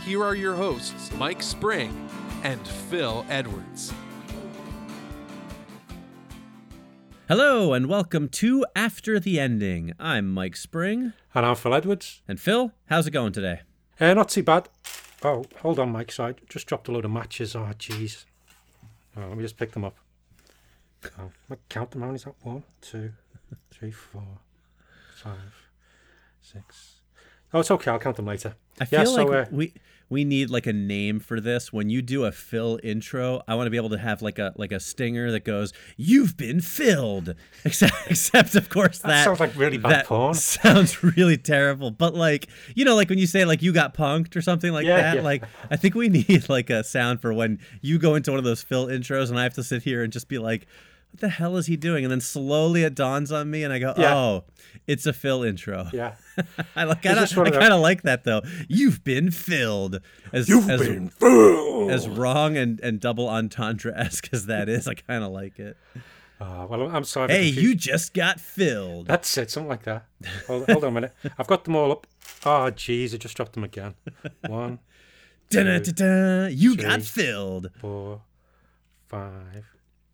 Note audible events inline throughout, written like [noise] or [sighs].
here are your hosts, Mike Spring and Phil Edwards. Hello and welcome to After the Ending. I'm Mike Spring. And I'm Phil Edwards. And Phil, how's it going today? Uh, not too bad. Oh, hold on, Mike. So I just dropped a load of matches. Oh, jeez. Oh, let me just pick them up. Oh, count them. How many is that? One, two, three, four, five, six. Oh, it's okay. I'll count them later. I feel so, like uh, we we need like a name for this. When you do a fill intro, I want to be able to have like a like a stinger that goes, "You've been filled." [laughs] Except, except of course that, that sounds like really bad porn. [laughs] Sounds really terrible. But like you know, like when you say like you got punked or something like yeah, that. Yeah. Like I think we [laughs] need like a sound for when you go into one of those fill intros, and I have to sit here and just be like what the hell is he doing? And then slowly it dawns on me, and I go, yeah. oh, it's a Phil intro. Yeah, [laughs] I like. I, I kind of like that though. You've been filled. As, You've as, been filled. As wrong and and double entendre esque as that is, I kind of like it. Uh, well, I'm sorry. Hey, you just got filled. That's it, something like that. Hold, hold on a minute. I've got them all up. Oh, jeez, I just dropped them again. One. [laughs] Two, you three, got filled. Four, five,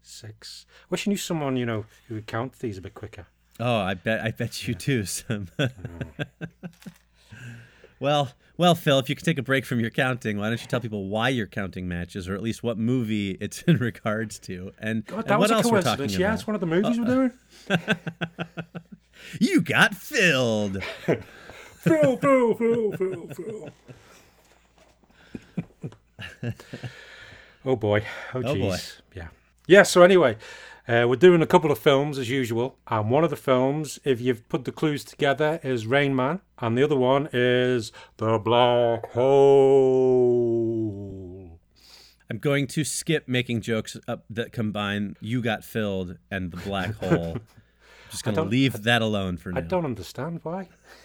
six. Wish I knew someone, you know, who would count these a bit quicker. Oh, I bet I bet you yeah. do. Some. [laughs] [laughs] well, well, Phil, if you could take a break from your counting, why don't you tell people why you're counting matches, or at least what movie it's in [laughs] regards to, and, God, and what else we're talking yeah, about. it's one of the movies we're doing. you got filled. Phil, Phil, Phil, Phil, Phil. oh boy! Oh, oh boy! Yeah. Yeah, so anyway, uh, we're doing a couple of films as usual. And one of the films, if you've put the clues together, is Rain Man. And the other one is The Black Hole. I'm going to skip making jokes up that combine You Got Filled and The Black [laughs] Hole. I'm just going to leave that alone for now. I don't understand why. [laughs]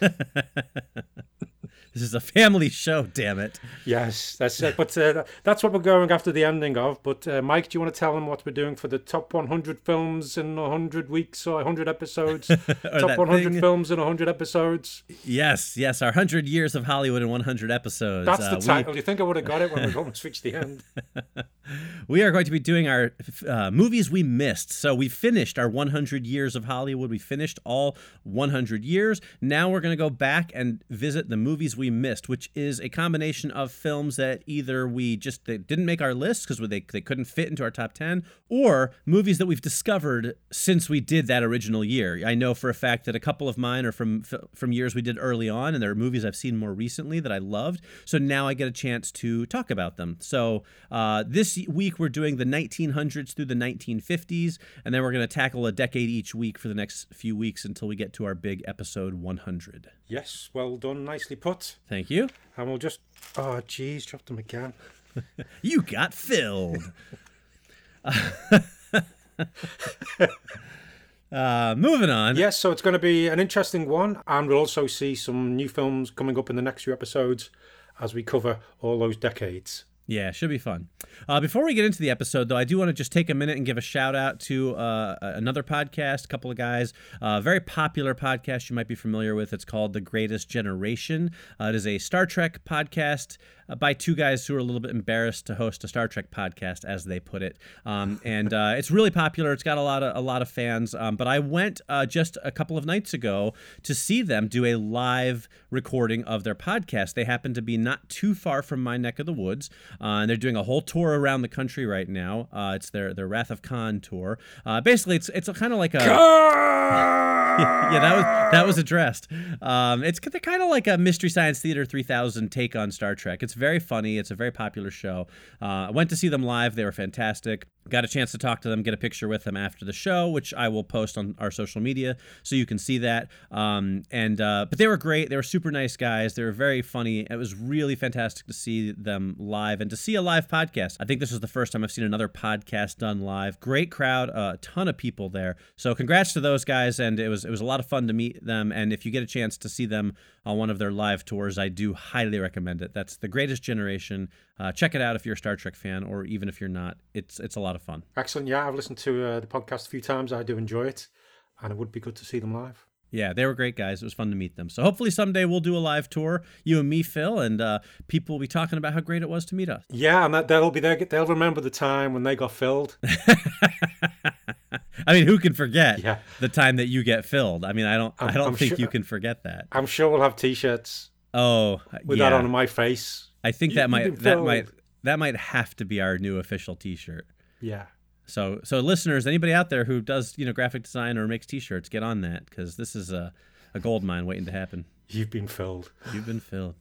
This is a family show, damn it. Yes, that's it. But uh, that's what we're going after the ending of. But uh, Mike, do you want to tell them what we're doing for the top 100 films in 100 weeks or 100 episodes? [laughs] top 100 thing. films in 100 episodes? Yes, yes. Our 100 years of Hollywood in 100 episodes. That's the uh, title. We... You think I would have got it when we almost reached the end? [laughs] we are going to be doing our uh, movies we missed. So we finished our 100 years of Hollywood. We finished all 100 years. Now we're going to go back and visit the movies we we missed, which is a combination of films that either we just didn't make our list because they, they couldn't fit into our top 10, or movies that we've discovered since we did that original year. I know for a fact that a couple of mine are from from years we did early on, and there are movies I've seen more recently that I loved. So now I get a chance to talk about them. So uh, this week we're doing the 1900s through the 1950s, and then we're going to tackle a decade each week for the next few weeks until we get to our big episode 100. Yes, well done, nicely put. Thank you. And we'll just. Oh, jeez, dropped them again. [laughs] you got filled. [laughs] uh, moving on. Yes, so it's going to be an interesting one, and we'll also see some new films coming up in the next few episodes as we cover all those decades. Yeah, should be fun. Uh, before we get into the episode, though, I do want to just take a minute and give a shout out to uh, another podcast, a couple of guys, uh, very popular podcast you might be familiar with. It's called The Greatest Generation. Uh, it is a Star Trek podcast by two guys who are a little bit embarrassed to host a Star Trek podcast, as they put it. Um, [laughs] and uh, it's really popular. It's got a lot of a lot of fans. Um, but I went uh, just a couple of nights ago to see them do a live recording of their podcast. They happen to be not too far from my neck of the woods, uh, and they're doing a whole tour around the country right now. Uh, it's their their Wrath of Khan tour. Uh, basically, it's it's kind of like a [laughs] yeah, that was that was addressed. Um, it's kind of like a Mystery Science Theater 3000 take on Star Trek. It's very funny. It's a very popular show. Uh, I went to see them live. They were fantastic. Got a chance to talk to them, get a picture with them after the show, which I will post on our social media so you can see that. Um, and uh, but they were great. They were super nice guys. They were very funny. It was really fantastic to see them live and to see a live podcast. I think this was the first time I've seen another podcast done live. Great crowd, a ton of people there. So congrats to those guys, and it was it was a lot of fun to meet them. And if you get a chance to see them on one of their live tours, I do highly recommend it. That's the Greatest Generation. Uh, check it out if you're a Star Trek fan, or even if you're not. It's it's a lot of fun. Excellent. Yeah, I've listened to uh, the podcast a few times. I do enjoy it, and it would be good to see them live. Yeah, they were great guys. It was fun to meet them. So hopefully someday we'll do a live tour, you and me, Phil, and uh, people will be talking about how great it was to meet us. Yeah, and that they'll be there. They'll remember the time when they got filled. [laughs] I mean, who can forget Yeah. the time that you get filled? I mean, I don't. I I'm- don't I'm think sure- you can forget that. I'm sure we'll have T-shirts Oh, with yeah. that on my face. I think You- that might that might that might have to be our new official T-shirt. Yeah. So, so listeners, anybody out there who does you know graphic design or makes T-shirts, get on that because this is a a gold mine waiting to happen. You've been filled. You've been filled.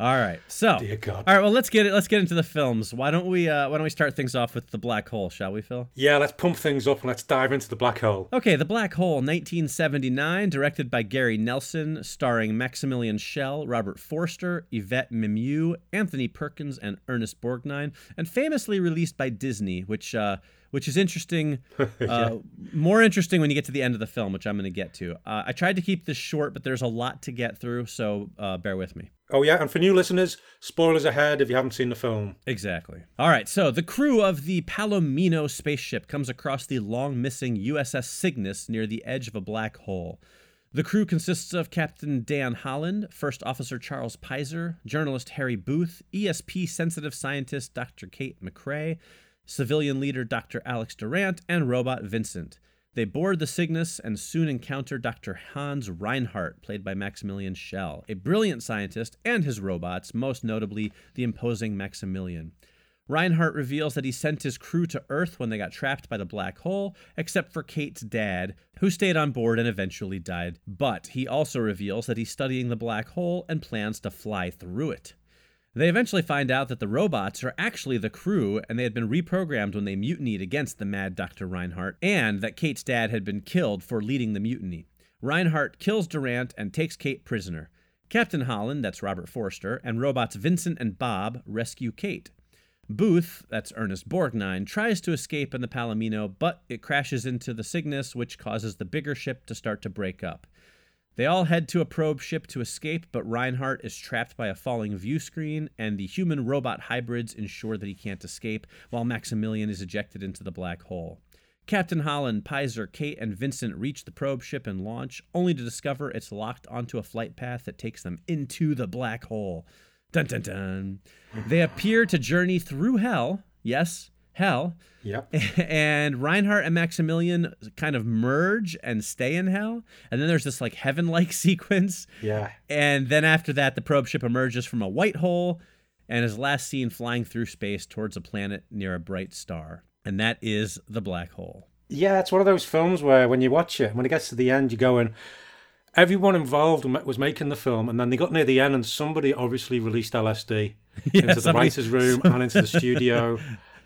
All right, so Dear God. all right, well let's get it. Let's get into the films. Why don't we? Uh, why don't we start things off with the black hole? Shall we, Phil? Yeah, let's pump things up and let's dive into the black hole. Okay, The Black Hole, 1979, directed by Gary Nelson, starring Maximilian Schell, Robert Forster, Yvette Mimieux, Anthony Perkins, and Ernest Borgnine, and famously released by Disney, which uh, which is interesting. [laughs] Uh, More interesting when you get to the end of the film, which I'm going to get to. Uh, I tried to keep this short, but there's a lot to get through, so uh, bear with me. Oh yeah, and for new listeners, spoilers ahead if you haven't seen the film. Exactly. All right, so the crew of the Palomino spaceship comes across the long missing USS Cygnus near the edge of a black hole. The crew consists of Captain Dan Holland, First Officer Charles Pizer, journalist Harry Booth, ESP sensitive scientist Dr. Kate McRae, civilian leader Dr. Alex Durant, and robot Vincent. They board the Cygnus and soon encounter Dr. Hans Reinhardt, played by Maximilian Schell, a brilliant scientist, and his robots, most notably the imposing Maximilian. Reinhardt reveals that he sent his crew to Earth when they got trapped by the black hole, except for Kate's dad, who stayed on board and eventually died. But he also reveals that he's studying the black hole and plans to fly through it. They eventually find out that the robots are actually the crew and they had been reprogrammed when they mutinied against the mad Dr. Reinhardt, and that Kate's dad had been killed for leading the mutiny. Reinhardt kills Durant and takes Kate prisoner. Captain Holland, that's Robert Forster, and robots Vincent and Bob rescue Kate. Booth, that's Ernest Borgnine, tries to escape in the Palomino, but it crashes into the Cygnus, which causes the bigger ship to start to break up. They all head to a probe ship to escape, but Reinhardt is trapped by a falling view screen, and the human robot hybrids ensure that he can't escape, while Maximilian is ejected into the black hole. Captain Holland, Pizer, Kate, and Vincent reach the probe ship and launch, only to discover it's locked onto a flight path that takes them into the black hole. Dun dun dun. They appear to journey through hell. Yes, hell. Yep. [laughs] and Reinhardt and Maximilian kind of merge and stay in hell. And then there's this like heaven like [laughs] sequence. Yeah. And then after that, the probe ship emerges from a white hole and is last seen flying through space towards a planet near a bright star. And that is the black hole. Yeah, it's one of those films where when you watch it, when it gets to the end, you're going, everyone involved was making the film, and then they got near the end, and somebody obviously released LSD [laughs] into the somebody- writer's room and into the studio,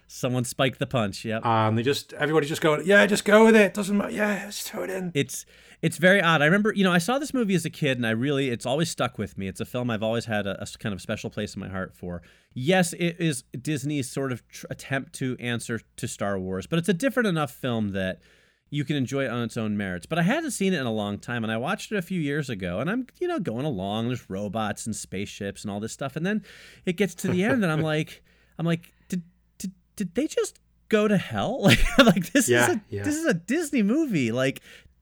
Someone spiked the punch. Yep. and they just everybody just going, yeah, just go with it. Doesn't matter. Yeah, just throw it in. it's it's very odd. I remember, you know, I saw this movie as a kid, and I really, it's always stuck with me. It's a film I've always had a, a kind of special place in my heart for. Yes, it is Disney's sort of tr- attempt to answer to Star Wars, but it's a different enough film that you can enjoy it on its own merits. But I hadn't seen it in a long time, and I watched it a few years ago, and I'm, you know, going along. There's robots and spaceships and all this stuff, and then it gets to the end, and I'm like, I'm like, did they just go to hell? [laughs] Like, like this Yeah, is a yeah. this is a Disney movie. Like,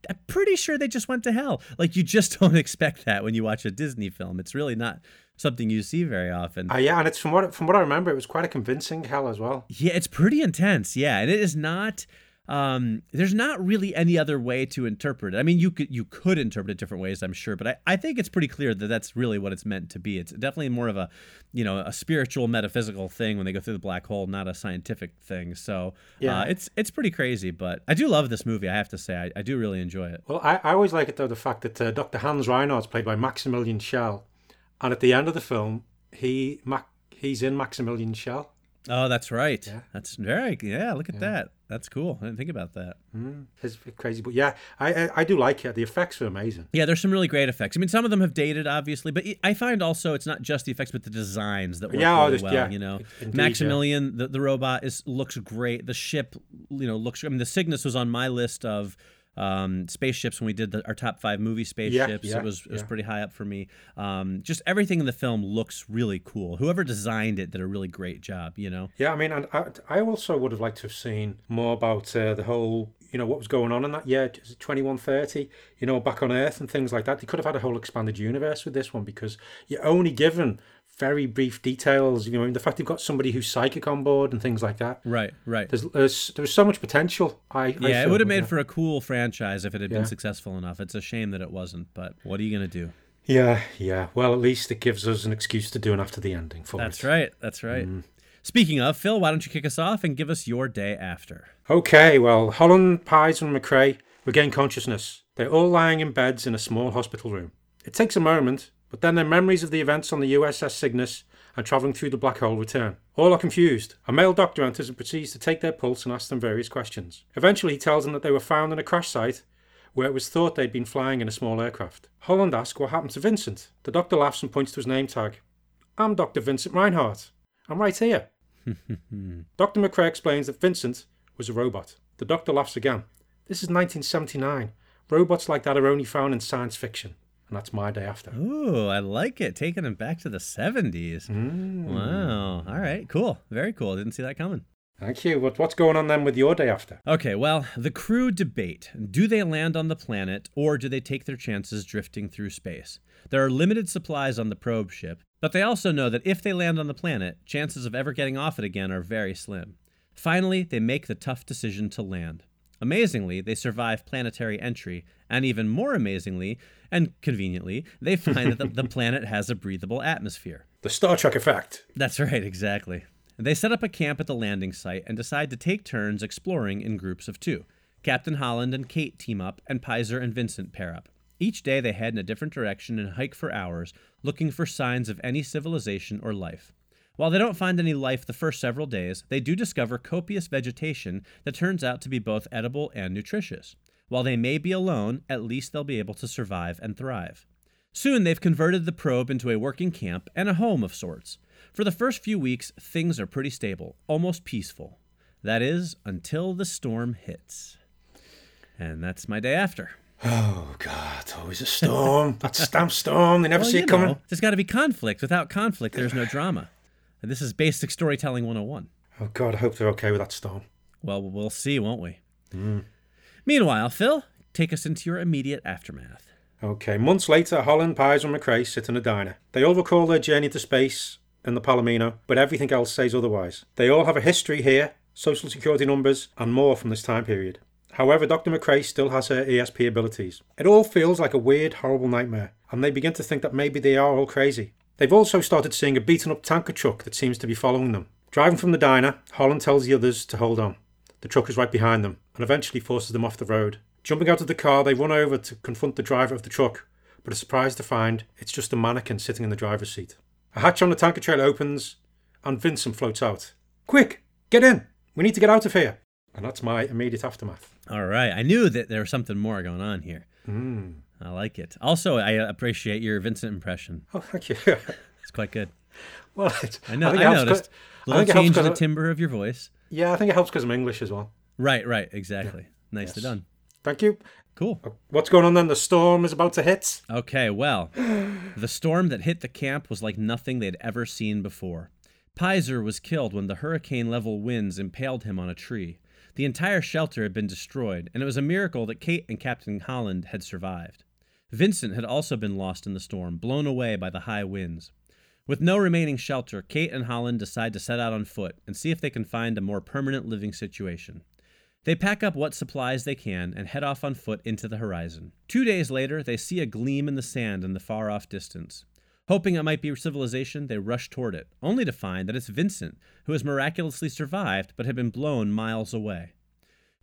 I'm pretty sure they just went to hell. Like, you just [laughs] don't expect that when you watch a Disney film. It's really not something you see very often. Uh, yeah, and it's from what from what I remember, it was quite a convincing hell as well. Yeah, it's pretty intense. Yeah, and it is not. Um, there's not really any other way to interpret it. I mean, you could you could interpret it different ways, I'm sure, but I, I think it's pretty clear that that's really what it's meant to be. It's definitely more of a, you know, a spiritual metaphysical thing when they go through the black hole, not a scientific thing. So Yeah. uh, it's it's pretty crazy, but I do love this movie. I have to say, I, I do really enjoy it. Well, I, I always like it though the fact that uh, Dr. Hans Reinhardt's played by Maximilian Schell, and at the end of the film, he Mac, he's in Maximilian Schell. Oh, that's right. Yeah. That's very yeah. Look at that. That's cool. I didn't think about that. Mm. It's crazy, but yeah, I, I I do like it. The effects are amazing. Yeah, there's some really great effects. I mean, some of them have dated, obviously, but I find also it's not just the effects, but the designs that work Yeah, really there's- well. yeah, you know, indeed, Maximilian, the, the robot is looks great. The ship, you know, looks. I mean, the Cygnus was on my list of um, spaceships when we did the, our top five movie spaceships. yeah, it was it was yeah. pretty high up for me. Um, just everything in the film looks really cool. Whoever designed it did a really great job. You know. Yeah, I mean, and I, I also would have liked to have seen more about uh, the whole, you know, what was going on in that year, twenty one thirty, you know, back on Earth and things like that. They could have had a whole expanded universe with this one because you're only given very brief details. You know, the fact they've got somebody who's psychic on board and things like that. Right. Right. There's there's there's so much potential. I I yeah, it would have made yeah. for a cool franchise if it had Yeah. been successful enough. It's a shame that it wasn't, but what are you gonna do? Yeah, yeah. Well, at least it gives us an excuse to do an after the ending for That's it. right. That's right. Mm. Speaking of, Phil, why don't you kick us off and give us your day after? Okay, well, Holland, Pizer, and McRae regain consciousness. They're all lying in beds in a small hospital room. It takes a moment, but then their memories of the events on the USS Cygnus and travelling through the black hole return. All are confused. A male doctor enters and proceeds to take their pulse and ask them various questions. Eventually, he tells them that they were found in a crash site where it was thought they'd been flying in a small aircraft. Holland asks what happened to Vincent. The doctor laughs and points to his name tag. I'm Dr. Vincent Reinhardt. I'm right here. [laughs] Dr. McRae explains that Vincent was a robot. The doctor laughs again. This is 1979. Robots like that are only found in science fiction. And that's my day after. Ooh, I like it. Taking him back to the 70s. Mm. Wow. All right. Cool. Very cool. Didn't see that coming. Thank you. What, what's going on then with your day after? Okay, well, the crew debate. Do they land on the planet or do they take their chances drifting through space? There are limited supplies on the probe ship, but they also know that if they land on the planet, chances of ever getting off it again are very slim. Finally, they make the tough decision to land. Amazingly, they survive planetary entry, and even more amazingly and conveniently, they find that the, the [laughs] planet has a breathable atmosphere. The Star Trek effect. That's right, exactly. They set up a camp at the landing site and decide to take turns exploring in groups of two. Captain Holland and Kate team up, and Pizer and Vincent pair up. Each day they head in a different direction and hike for hours, looking for signs of any civilization or life. While they don't find any life the first several days, they do discover copious vegetation that turns out to be both edible and nutritious. While they may be alone, at least they'll be able to survive and thrive. Soon they've converted the probe into a working camp and a home of sorts. For the first few weeks, things are pretty stable, almost peaceful. That is, until the storm hits. And that's my day after. Oh, God. Always a storm. [laughs] that stamp storm. They never Well, see it coming. know, there's got to be conflict. Without conflict, there's no drama. And this is basic storytelling 101. Oh, God. I hope they're okay with that storm. Well, we'll see, won't we? Hmm. Meanwhile, Phil, take us into your immediate aftermath. Okay, months later, Holland, Pizer, and McRae sit in a diner. They all recall their journey to space in the Palomino, but everything else says otherwise. They all have a history here, social security numbers, and more from this time period. However, Dr. McRae still has her ESP abilities. It all feels like a weird, horrible nightmare, and they begin to think that maybe they are all crazy. They've also started seeing a beaten up tanker truck that seems to be following them. Driving from the diner, Holland tells the others to hold on. The truck is right behind them, and eventually forces them off the road. Jumping out of the car, they run over to confront the driver of the truck, but are surprised to find it's just a mannequin sitting in the driver's seat. A hatch on the tanker trailer opens, and Vincent floats out. Quick, get in! We need to get out of here! And that's my immediate aftermath. All right. I knew that there was something more going on here. Hmm. I like it. Also, I appreciate your Vincent impression. Oh, thank you. [laughs] It's quite good. well, I know. I, helps noticed. I Little helps change in the I- timbre of your voice. Yeah, I think it helps because I'm English as well. Right. Right. Exactly. Nicely Yes. done. Thank you. Cool. Uh, what's going on then? The storm is about to hit. Okay, well, [gasps] the storm that hit the camp was like nothing they'd ever seen before. Pizer was killed when the hurricane level winds impaled him on a tree. The entire shelter had been destroyed, and it was a miracle that Kate and Captain Holland had survived. Vincent had also been lost in the storm, blown away by the high winds. With no remaining shelter, Kate and Holland decide to set out on foot and see if they can find a more permanent living situation. They pack up what supplies they can and head off on foot into the horizon. Two days later, they see a gleam in the sand in the far off distance. Hoping it might be civilization, they rush toward it, only to find that it's Vincent, who has miraculously survived but had been blown miles away.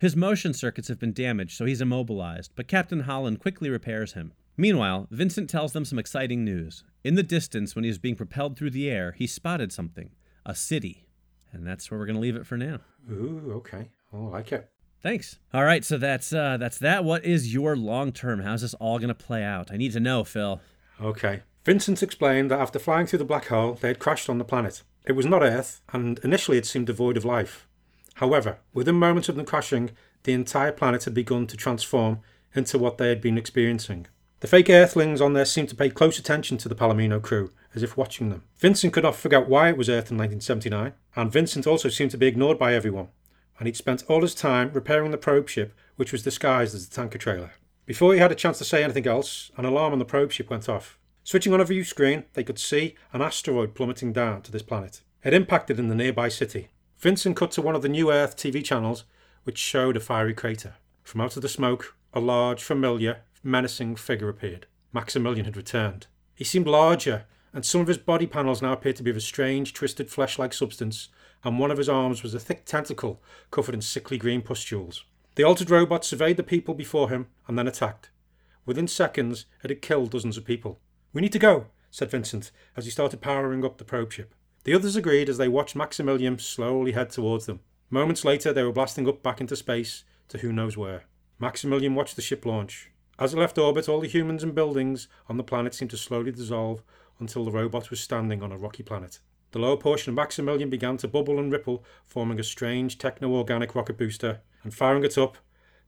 His motion circuits have been damaged, so he's immobilized, but Captain Holland quickly repairs him. Meanwhile, Vincent tells them some exciting news. In the distance, when he was being propelled through the air, he spotted something a city. And that's where we're going to leave it for now. Ooh, okay. Oh, I like it. Thanks. All right, so that's uh that's that. What is your long term? How's this all going to play out? I need to know, Phil. Okay. Vincent explained that after flying through the black hole, they had crashed on the planet. It was not Earth, and initially it seemed devoid of life. However, within moments of them crashing, the entire planet had begun to transform into what they had been experiencing. The fake Earthlings on there seemed to pay close attention to the Palomino crew, as if watching them. Vincent could not figure out why it was Earth in 1979, and Vincent also seemed to be ignored by everyone, and he'd spent all his time repairing the probe ship, which was disguised as a tanker trailer. Before he had a chance to say anything else, an alarm on the probe ship went off. Switching on a view screen, they could see an asteroid plummeting down to this planet. It impacted in the nearby city. Vincent cut to one of the New Earth TV channels, which showed a fiery crater. From out of the smoke, a large, familiar, menacing figure appeared. Maximilian had returned. He seemed larger, and some of his body panels now appeared to be of a strange, twisted flesh like substance, and one of his arms was a thick tentacle covered in sickly green pustules. The altered robot surveyed the people before him and then attacked. Within seconds, it had killed dozens of people. We need to go, said Vincent as he started powering up the probe ship. The others agreed as they watched Maximilian slowly head towards them. Moments later, they were blasting up back into space to who knows where. Maximilian watched the ship launch. As it left orbit, all the humans and buildings on the planet seemed to slowly dissolve until the robot was standing on a rocky planet. The lower portion of Maximilian began to bubble and ripple, forming a strange techno organic rocket booster, and firing it up,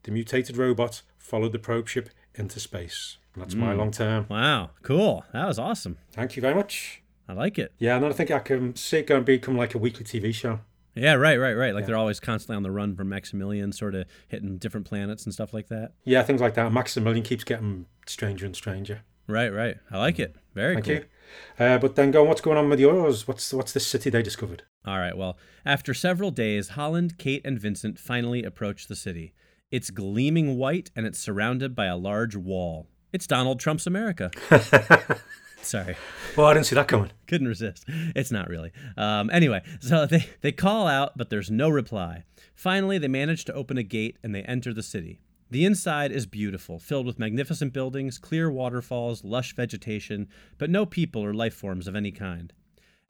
the mutated robot followed the probe ship into space. And that's my hmm. long term. Wow, cool. That was awesome. Thank you very much. I like it. Yeah, and I think I can see it going to become like a weekly TV show. Yeah, right, right, right. Like they're always constantly on the run from Maximilian, sort of hitting different planets and stuff like that. Yeah, things like that. Maximilian keeps getting stranger and stranger. Right, right. I like it. Very Thank cool. you. Uh, but then go on, what's going on with yours? What's what's this city they discovered? All right, well, after several days, Holland, Kate, and Vincent finally approach the city. It's gleaming white and it's surrounded by a large wall. It's Donald Trump's America. [laughs] Sorry. Well, I didn't see that coming. Couldn't resist. It's not really. Um, anyway, so they, they call out, but there's no reply. Finally, they manage to open a gate and they enter the city. The inside is beautiful, filled with magnificent buildings, clear waterfalls, lush vegetation, but no people or life forms of any kind.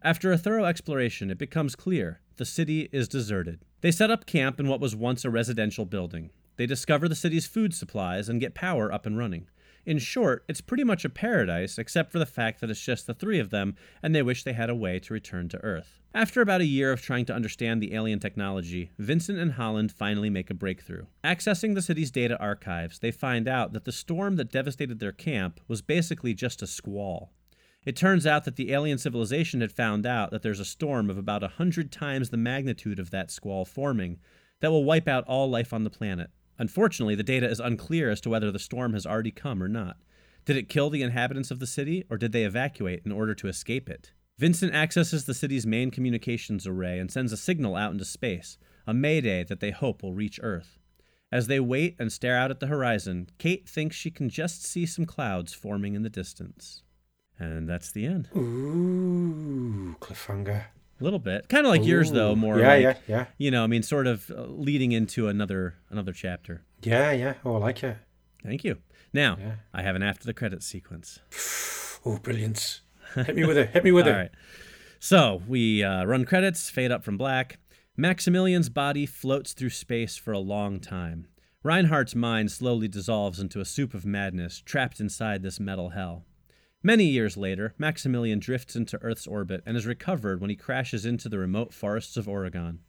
After a thorough exploration, it becomes clear the city is deserted. They set up camp in what was once a residential building. They discover the city's food supplies and get power up and running. In short, it's pretty much a paradise, except for the fact that it's just the three of them, and they wish they had a way to return to Earth. After about a year of trying to understand the alien technology, Vincent and Holland finally make a breakthrough. Accessing the city's data archives, they find out that the storm that devastated their camp was basically just a squall. It turns out that the alien civilization had found out that there's a storm of about a hundred times the magnitude of that squall forming that will wipe out all life on the planet. Unfortunately, the data is unclear as to whether the storm has already come or not. Did it kill the inhabitants of the city, or did they evacuate in order to escape it? Vincent accesses the city's main communications array and sends a signal out into space, a mayday that they hope will reach Earth. As they wait and stare out at the horizon, Kate thinks she can just see some clouds forming in the distance. And that's the end. Ooh, cliffhanger. A little bit, kind of like yours, though. More, Yeah, like, yeah, yeah. You know, I mean, sort of uh, leading into another another chapter. Yeah, yeah. Oh, I like it. Thank you. Now, Yeah. I have an after the credits sequence. [sighs] Oh, brilliant. Hit me with it. Hit me with [laughs] All it. right. So we uh, run credits, fade up from black. Maximilian's body floats through space for a long time. Reinhardt's mind slowly dissolves into a soup of madness, trapped inside this metal hell. Many years later, Maximilian drifts into Earth's orbit and is recovered when he crashes into the remote forests of Oregon.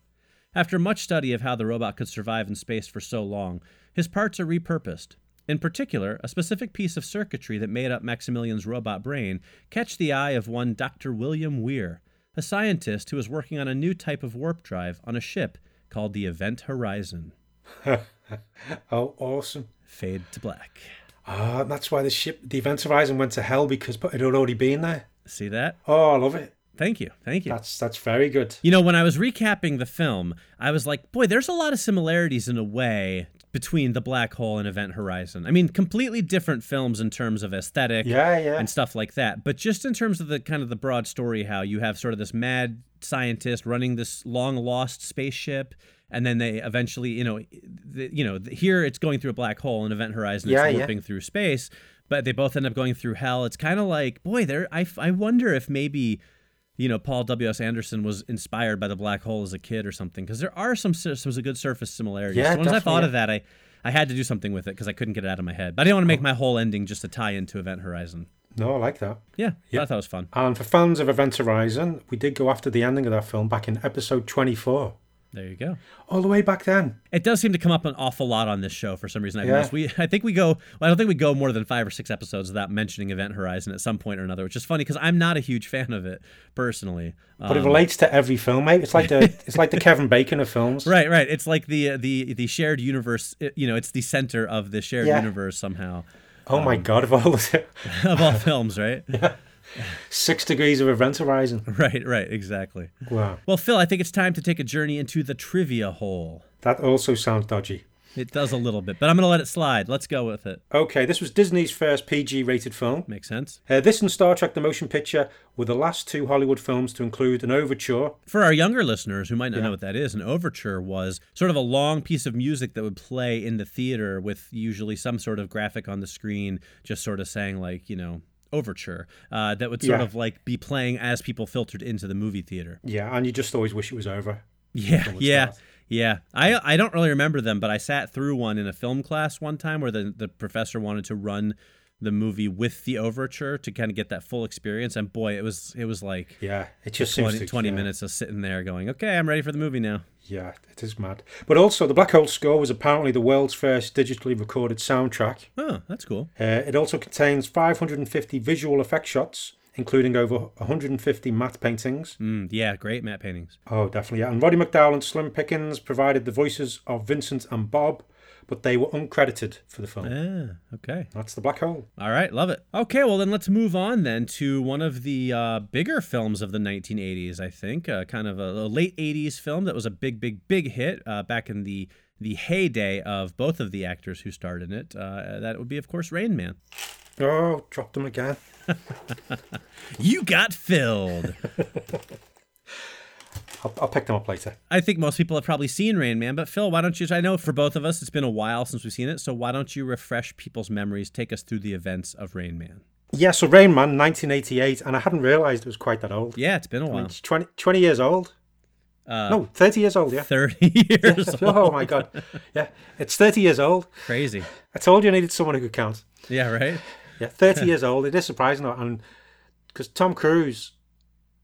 After much study of how the robot could survive in space for so long, his parts are repurposed. In particular, a specific piece of circuitry that made up Maximilian's robot brain catch the eye of one Dr. William Weir, a scientist who is working on a new type of warp drive on a ship called the Event Horizon. [laughs] Oh, awesome. Fade to black. Ah, that's why the ship, the Event Horizon went to hell because it had already been there. See that? Oh, I love it. Thank you. Thank you. That's that's very good. You know, when I was recapping the film, I was like, boy, there's a lot of similarities in a way between The Black Hole and Event Horizon. I mean, completely different films in terms of aesthetic Yeah, yeah. and stuff like that. But just in terms of the kind of the broad story, how you have sort of this mad scientist running this long lost spaceship. And then they eventually, you know, the, you know, here it's going through a black hole, and Event Horizon Yeah, it's yeah. through space. But they both end up going through hell. It's kind of like, boy, there. I, I wonder if maybe you know Paul W S Anderson was inspired by the black hole as a kid or something because there are some some good surface similarities. Yeah, so once I thought of that, I I had to do something with it because I couldn't get it out of my head. But I didn't want to make oh. my whole ending just a tie into Event Horizon. No, I like that. Yeah, Yeah. I thought it was fun. And for fans of Event Horizon, we did go after the ending of that film back in episode 24. There you go. All the way back then. It does seem to come up an awful lot on this show for some reason. I've Yeah. noticed. We, I think we go. Well, I don't think we go more than five or six episodes without mentioning Event Horizon at some point or another, which is funny because I'm not a huge fan of it personally. But it Um, relates to every film, mate. It's like the [laughs] it's like the Kevin Bacon of films. Right, right. It's like the the the shared universe. You know, it's the center of the shared Yeah. universe somehow Oh my god, of all the [laughs] of all films, right? [laughs] six degrees of Event Horizon. [laughs] Right, right. Exactly. Wow. Well, Phil, I think it's time to take a journey into the trivia hole. That also sounds dodgy. It does a little bit, but I'm going to let it slide. Let's go with it. Okay, this was Disney's first PG rated film. Makes sense. Uh, this and Star Trek The Motion Picture were the last two Hollywood films to include an overture. For our younger listeners who might not Yeah. know what that is, an overture was sort of a long piece of music that would play in the theater with usually some sort of graphic on the screen, just sort of saying, like, you know, overture, uh, that would sort Yeah. of like be playing as people filtered into the movie theater. Yeah, and you just always wish it was over. Yeah, yeah, start. yeah. I I don't really remember them, but I sat through one in a film class one time where the the professor wanted to run the movie with the overture to kind of get that full experience, and boy, it was it was like Yeah, it just 20, seems to 20 yeah. minutes of sitting there going, okay, I'm ready for the movie now. Yeah, it is mad. But also, the Black Hole score was apparently the world's first digitally recorded soundtrack. Oh, that's cool. Uh, it also contains 550 visual effect shots, including over 150 matte paintings. Mm, yeah, great matte paintings. Oh, definitely. Yeah. And Roddy McDowall and Slim Pickens provided the voices of Vincent and Bob, but they were uncredited for the film. Ah, okay. That's the Black Hole. All right, love it. Okay, well then let's move on then to one of the uh, bigger films of the 1980s. I think, uh, kind of a, a late 80s film that was a big, big, big hit uh, back in the the heyday of both of the actors who starred in it. Uh, that would be, of course, Rain Man. Oh, dropped them again. [laughs] You got filled. [laughs] I'll, I'll pick them up later. I think most people have probably seen Rain Man, but Phil, why don't you? I know for both of us, it's been a while since we've seen it, so why don't you refresh people's memories? Take us through the events of Rain Man. Yeah, so Rain Man, 1988, and I hadn't realised it was quite that old. Yeah, it's been a mean, while. it's 20, 20 years old. Uh, no, 30 years old, yeah. 30 [laughs] years [laughs] oh old. my god. Yeah, it's 30 years old. Crazy. I told you I needed someone who could count. Yeah, right? Yeah, 30 [laughs] years old. It is surprising, though, and because Tom Cruise,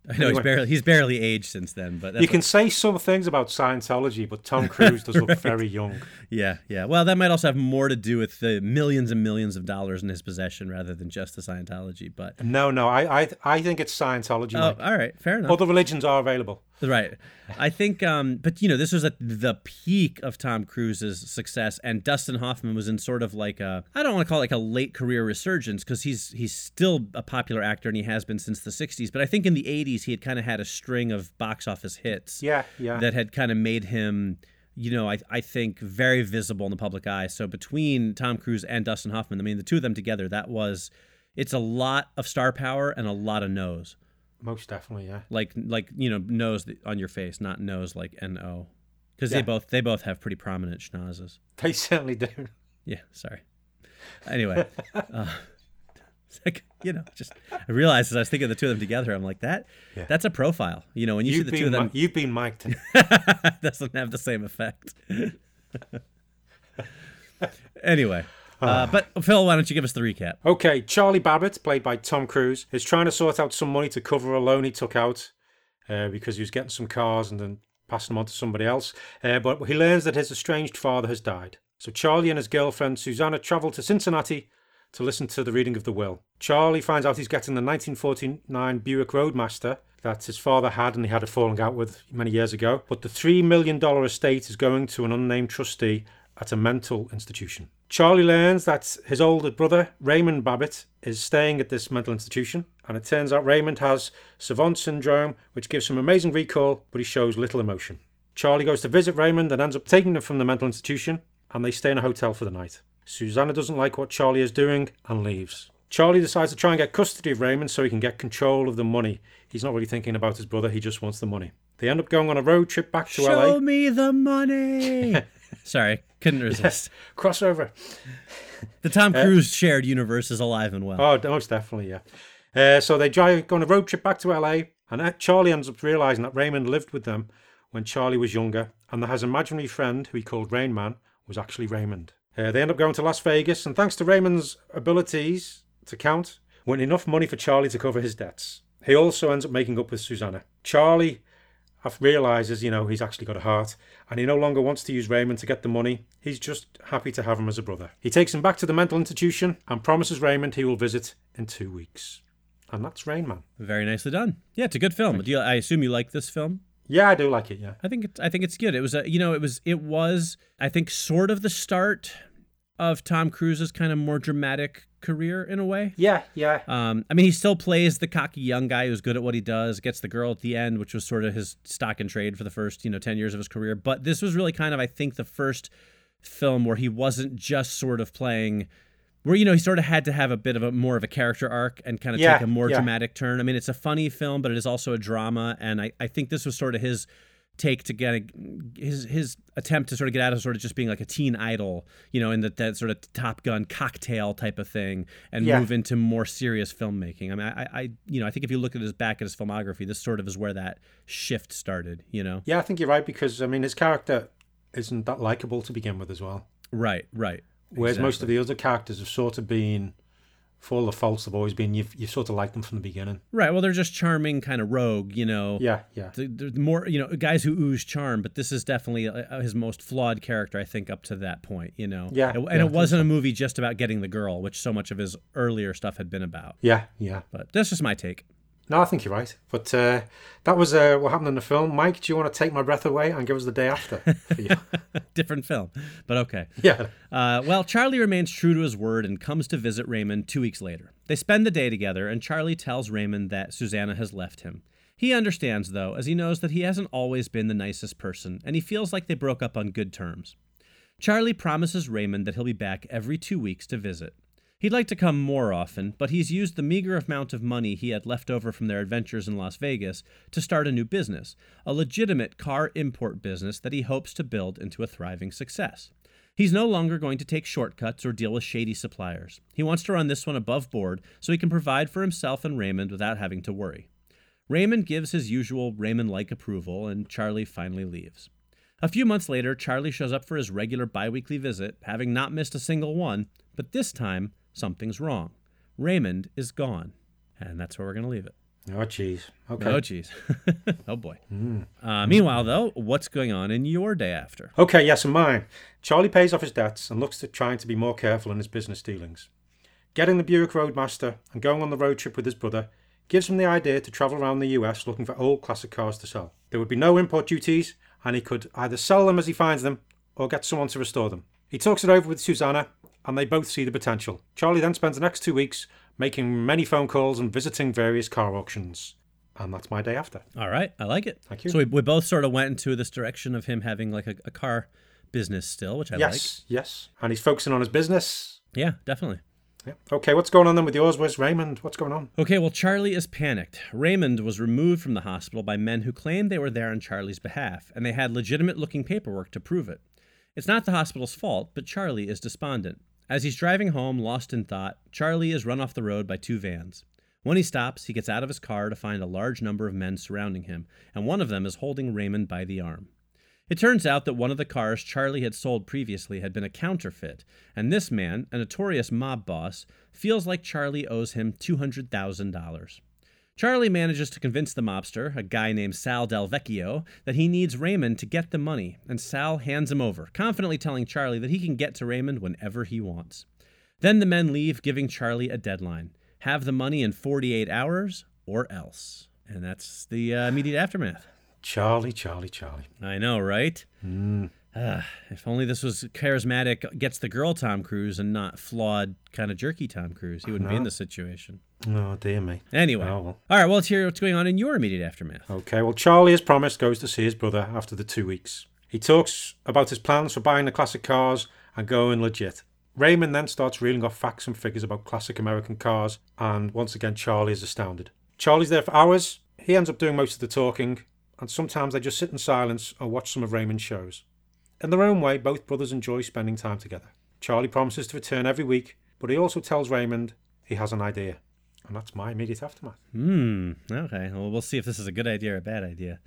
I know he's barely he's barely aged since then, but you can say some things about Scientology, but Tom Cruise does look [laughs] very young. yeah, yeah. Well, that might also have more to do with the millions and millions of dollars in his possession rather than just the Scientology. But No, no, I, I, I think it's Scientology. oh, Mike. all right, fair enough. Other religions are available. Right. I think, um, but you know, this was at the peak of Tom Cruise's success, and Dustin Hoffman was in sort of like a, I don't want to call it like a late career resurgence because he's he's still a popular actor and he has been since the '60s. But I think in the '80s he had kind of had a string of box office hits Yeah, yeah. that had kind of made him. You know, I, I think very visible in the public eye. So between Tom Cruise and Dustin Hoffman, I mean, the two of them together, that was, it's a lot of star power and a lot of nose Most definitely, yeah. like like you know nose on your face, not nose like N O, because they both they both have pretty prominent schnozzes. They certainly do. Yeah, sorry. Anyway, [laughs] uh, like you know, just I realized as I was thinking of the two of them together, I'm like that. Yeah. That's a profile. You know, when you You've see the two of them, you've been mic'd. [laughs] doesn't have the same effect. [laughs] anyway, uh, but Phil, why don't you give us the recap? Okay, Charlie Babbitt, played by Tom Cruise, is trying to sort out some money to cover a loan he took out uh, because he was getting some cars and then passing them on to somebody else. Uh, but he learns that his estranged father has died. So Charlie and his girlfriend Susanna travel to Cincinnati to listen to the reading of the will. Charlie finds out he's getting the 1949 Buick Roadmaster that his father had and he had a falling out with many years ago. But the $3 million estate is going to an unnamed trustee at a mental institution. Charlie learns that his older brother, Raymond Babbitt, is staying at this mental institution, and it turns out Raymond has Savant syndrome, which gives him amazing recall, but he shows little emotion. Charlie goes to visit Raymond and ends up taking him from the mental institution, and they stay in a hotel for the night. Susanna doesn't like what Charlie is doing and leaves. Charlie decides to try and get custody of Raymond so he can get control of the money. He's not really thinking about his brother, he just wants the money. They end up going on a road trip back to Show LA. Show me the money. [laughs] Sorry, couldn't resist. Crossover. The Tom Cruise shared universe is alive and well. Oh, most definitely, yeah. Uh, so they drive, go on a road trip back to LA, And uh, Charlie ends up realizing that Raymond lived with them when Charlie was younger, and that his imaginary friend, who he called Rain Man, was actually Raymond. Uh, they end up going to Las Vegas, and thanks to Raymond's abilities to count, won enough money for Charlie to cover his debts. He also ends up making up with Susanna. Charlie realizes, you know, he's actually got a heart, and he no longer wants to use Raymond to get the money. He's just happy to have him as a brother. He takes him back to the mental institution and promises Raymond he will visit in two weeks. And that's Rain Man. Very nicely done. Yeah, it's a good film. Do you, I assume you like this film? Yeah, I do like it. Yeah. I think it's I think it's good. It was a you know it was it was I think sort of the start of Tom Cruise's kind of more dramatic career in a way. Yeah, yeah. Um, I mean, he still plays the cocky young guy who's good at what he does, gets the girl at the end, which was sort of his stock and trade for the first, you know, 10 years of his career. But this was really kind of, I think, the first film where he wasn't just sort of playing, where, you know, he sort of had to have a bit of a more of a character arc and kind of Yeah, take a more yeah. dramatic turn. I mean, it's a funny film, but it is also a drama. And I, I think this was sort of his take to get his his attempt to sort of get out of sort of just being like a teen idol, you know, in that that sort of Top Gun cocktail type of thing, and Yeah. move into more serious filmmaking. I mean, I, I you know, I think if you look at his back at his filmography, this sort of is where that shift started. You know, Yeah, I think you're right because, I mean, his character isn't that likable to begin with as well. right, right. Whereas most of the other characters have sort of been, for all the faults they've always been, you've, you've sort of liked them from the beginning. Right. Well, they're just charming, kind of rogue, you know. Yeah, yeah. Th- There's more, you know, guys who ooze charm, but this is definitely uh, his most flawed character, I think, up to that point. You know. Yeah, And, yeah, it wasn't a movie just about getting the girl, which so much of his earlier stuff had been about. Yeah, yeah. But that's just my take. No, I think you're right. But uh, that was uh, what happened in the film. Mike, do you want to take my breath away and give us the day after? For you? [laughs] Different film, but okay. yeah. Uh, well, Charlie remains true to his word and comes to visit Raymond two weeks later. They spend the day together, and Charlie tells Raymond that Susanna has left him. He understands, though, as he knows that he hasn't always been the nicest person, and he feels like they broke up on good terms. Charlie promises Raymond that he'll be back every two weeks to visit. He'd like to come more often, but he's used the meager amount of money he had left over from their adventures in Las Vegas to start a new business, a legitimate car import business that he hopes to build into a thriving success. He's no longer going to take shortcuts or deal with shady suppliers. He wants to run this one above board so he can provide for himself and Raymond without having to worry. Raymond gives his usual Raymond like approval, and Charlie finally leaves. A few months later, Charlie shows up for his regular biweekly visit, having not missed a single one, but this time, something's wrong. Raymond is gone. And that's where we're going to leave it. Oh, jeez. Okay. Oh, jeez. [laughs] oh, boy. Uh, meanwhile, though, what's going on in your day after? Okay, yes, and mine. Charlie pays off his debts and looks to trying to be more careful in his business dealings. Getting the Buick Roadmaster and going on the road trip with his brother gives him the idea to travel around the US looking for old classic cars to sell. There would be no import duties, and he could either sell them as he finds them or get someone to restore them. He talks it over with Susanna, and they both see the potential. Charlie then spends the next two weeks making many phone calls and visiting various car auctions. And that's my day after. All right, I like it. Thank you. So we, we both sort of went into this direction of him having like a, a car business still, which I like. yes, yes. And he's focusing on his business. Yeah, definitely. Yeah. Okay, what's going on then with yours? Where's Raymond? What's going on? Okay, well, Charlie is panicked. Raymond was removed from the hospital by men who claimed they were there on Charlie's behalf, and they had legitimate looking paperwork to prove it. It's not the hospital's fault, but Charlie is despondent. As he's driving home, lost in thought, Charlie is run off the road by two vans. When he stops, he gets out of his car to find a large number of men surrounding him, and one of them is holding Raymond by the arm. It turns out that one of the cars Charlie had sold previously had been a counterfeit, and this man, a notorious mob boss, feels like Charlie owes him $200,000. Charlie manages to convince the mobster, a guy named Sal Del Vecchio, that he needs Raymond to get the money, and Sal hands him over, confidently telling Charlie that he can get to Raymond whenever he wants. Then the men leave, giving Charlie a deadline have the money in 48 hours or else. And that's the uh, immediate aftermath. [sighs] Charlie, Charlie, Charlie. I know, right? Ah, [sighs] if only this was charismatic, gets the girl Tom Cruise and not flawed, kind of jerky Tom Cruise. He wouldn't be in this situation. Oh, dear me. Anyway. Oh, well. All right, well, let's hear what's going on in your immediate aftermath. Okay, well, Charlie, as promised, goes to see his brother after the two weeks. He talks about his plans for buying the classic cars and going legit. Raymond then starts reeling off facts and figures about classic American cars, and once again, Charlie is astounded. Charlie's there for hours. He ends up doing most of the talking, and sometimes they just sit in silence or watch some of Raymond's shows. In their own way, both brothers enjoy spending time together. Charlie promises to return every week, but he also tells Raymond he has an idea. And that's my immediate aftermath. Hmm. Okay. Well, we'll see if this is a good idea or a bad idea.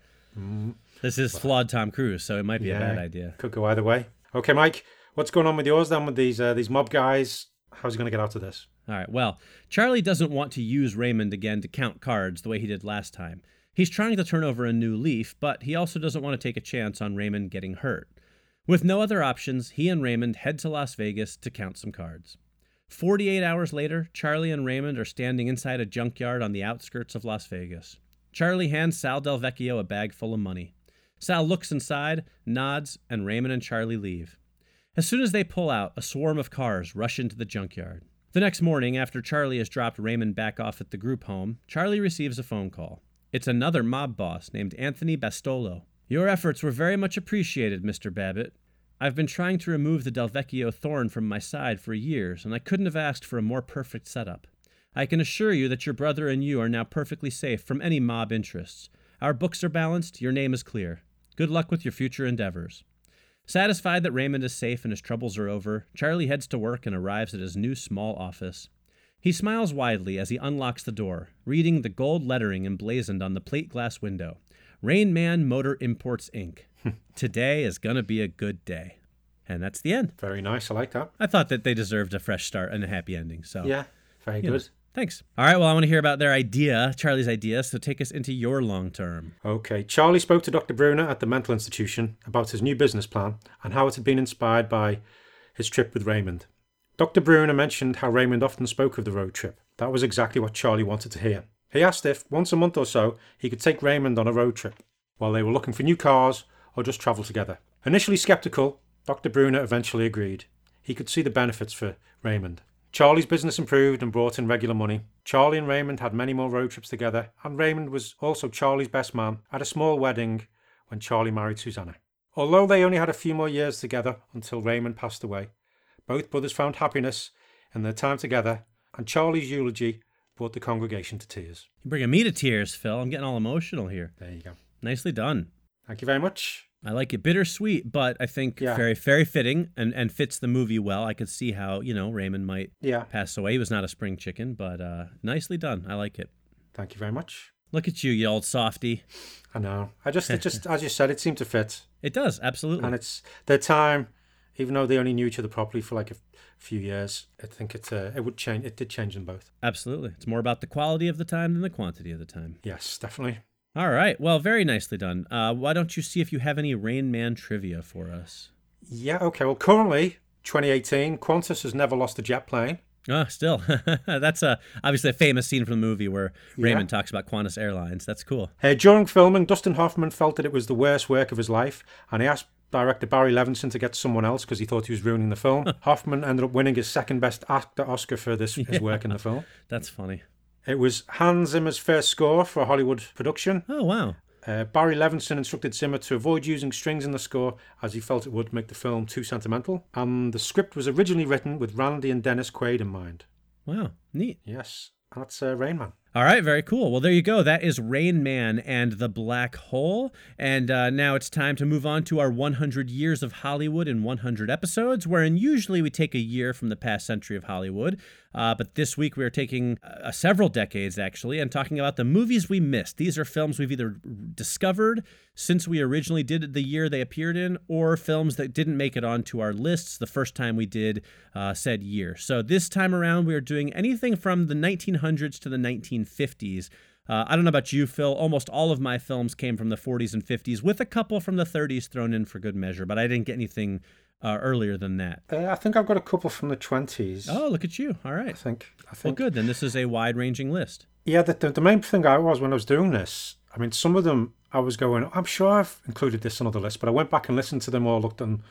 This is flawed Tom Cruise, so it might be a bad idea. Could go either way. Okay, Mike, what's going on with yours then with these uh, these mob guys? How's he going to get out of this? All right. Well, Charlie doesn't want to use Raymond again to count cards the way he did last time. He's trying to turn over a new leaf, but he also doesn't want to take a chance on Raymond getting hurt. With no other options, he and Raymond head to Las Vegas to count some cards. 48 hours later, Charlie and Raymond are standing inside a junkyard on the outskirts of Las Vegas. Charlie hands Sal Del Vecchio a bag full of money. Sal looks inside, nods, and Raymond and Charlie leave. As soon as they pull out, a swarm of cars rush into the junkyard. The next morning, after Charlie has dropped Raymond back off at the group home, Charlie receives a phone call. It's another mob boss named Anthony Bastolo. Your efforts were very much appreciated, Mr. Babbitt. I've been trying to remove the Delvecchio thorn from my side for years, and I couldn't have asked for a more perfect setup. I can assure you that your brother and you are now perfectly safe from any mob interests. Our books are balanced, your name is clear. Good luck with your future endeavors. Satisfied that Raymond is safe and his troubles are over, Charlie heads to work and arrives at his new small office. He smiles widely as he unlocks the door, reading the gold lettering emblazoned on the plate glass window Rain Man Motor Imports Inc. Today is going to be a good day. And that's the end. Very nice. I like that. I thought that they deserved a fresh start and a happy ending. So, Yeah, very you know, good. thanks. All right. Well, I want to hear about their idea, Charlie's idea. So, take us into your long term. Okay, Charlie spoke to Dr. Bruner at the mental institution about his new business plan and how it had been inspired by his trip with Raymond. Dr. Bruner mentioned how Raymond often spoke of the road trip. That was exactly what Charlie wanted to hear. He asked if, once a month or so, he could take Raymond on a road trip while they were looking for new cars or just travel together. Initially skeptical, Dr. Bruner eventually agreed. He could see the benefits for Raymond. Charlie's business improved and brought in regular money. Charlie and Raymond had many more road trips together, and Raymond was also Charlie's best man at a small wedding when Charlie married Susanna. Although they only had a few more years together until Raymond passed away, both brothers found happiness in their time together, and Charlie's eulogy brought the congregation to tears. You're bringing me to tears, Phil. I'm getting all emotional here. There you go. Nicely done. Thank you very much. I like it bittersweet, but I think Yeah. very, very fitting and, and fits the movie well. I could see how, you know, Raymond might Yeah, pass away. He was not a spring chicken, but uh, nicely done. I like it. thank you very much. Look at you, you old softy. I know. I just, it just as you said, it seemed to fit, It does, absolutely. and it's their time. Even though they only knew each other properly for like a few years, I think it uh, it would change. It did change them both. absolutely. It's more about the quality of the time than the quantity of the time. Yes, definitely. All right. Well, very nicely done. Uh, why don't you see if you have any Rain Man trivia for us? Yeah. Okay. Well, currently, 2018, Qantas has never lost a jet plane. Oh, still. [laughs] That's a, obviously a famous scene from the movie where Yeah. Raymond talks about Qantas Airlines. That's cool. Hey, during filming, Dustin Hoffman felt that it was the worst work of his life, and he asked director Barry Levinson to get someone else because he thought he was ruining the film. [laughs] Hoffman ended up winning his second best actor Oscar for this his [laughs] work in the film. That's funny. It was Hans Zimmer's first score for a Hollywood production. Oh, wow. Uh, Barry Levinson instructed Zimmer to avoid using strings in the score as he felt it would make the film too sentimental. And the script was originally written with Randy and Dennis Quaid in mind. Wow. Neat. Yes, that's uh, Rain Man. All right, very cool. Well, there you go. That is Rain Man and the Black Hole. And uh, now it's time to move on to our 100 Years of Hollywood in 100 episodes, wherein usually we take a year from the past century of Hollywood. Uh, but this week we are taking uh, several decades, actually, and talking about the movies we missed. These are films we've either discovered since we originally did the year they appeared in, or films that didn't make it onto our lists the first time we did uh, said year. So this time around, we are doing anything from the 1900s to the 1950s. Uh, I don't know about you, Phil. Almost all of my films came from the 40s and 50s, with a couple from the 30s thrown in for good measure, but I didn't get anything uh, earlier than that. Uh, I think I've got a couple from the 20s. Oh, look at you. All right. I think. I Well, think. good. Then this is a wide ranging list. Yeah, the, the, the main thing I was when I was doing this, I mean, some of them I was going, I'm sure I've included this on other lists, but I went back and listened to them or looked on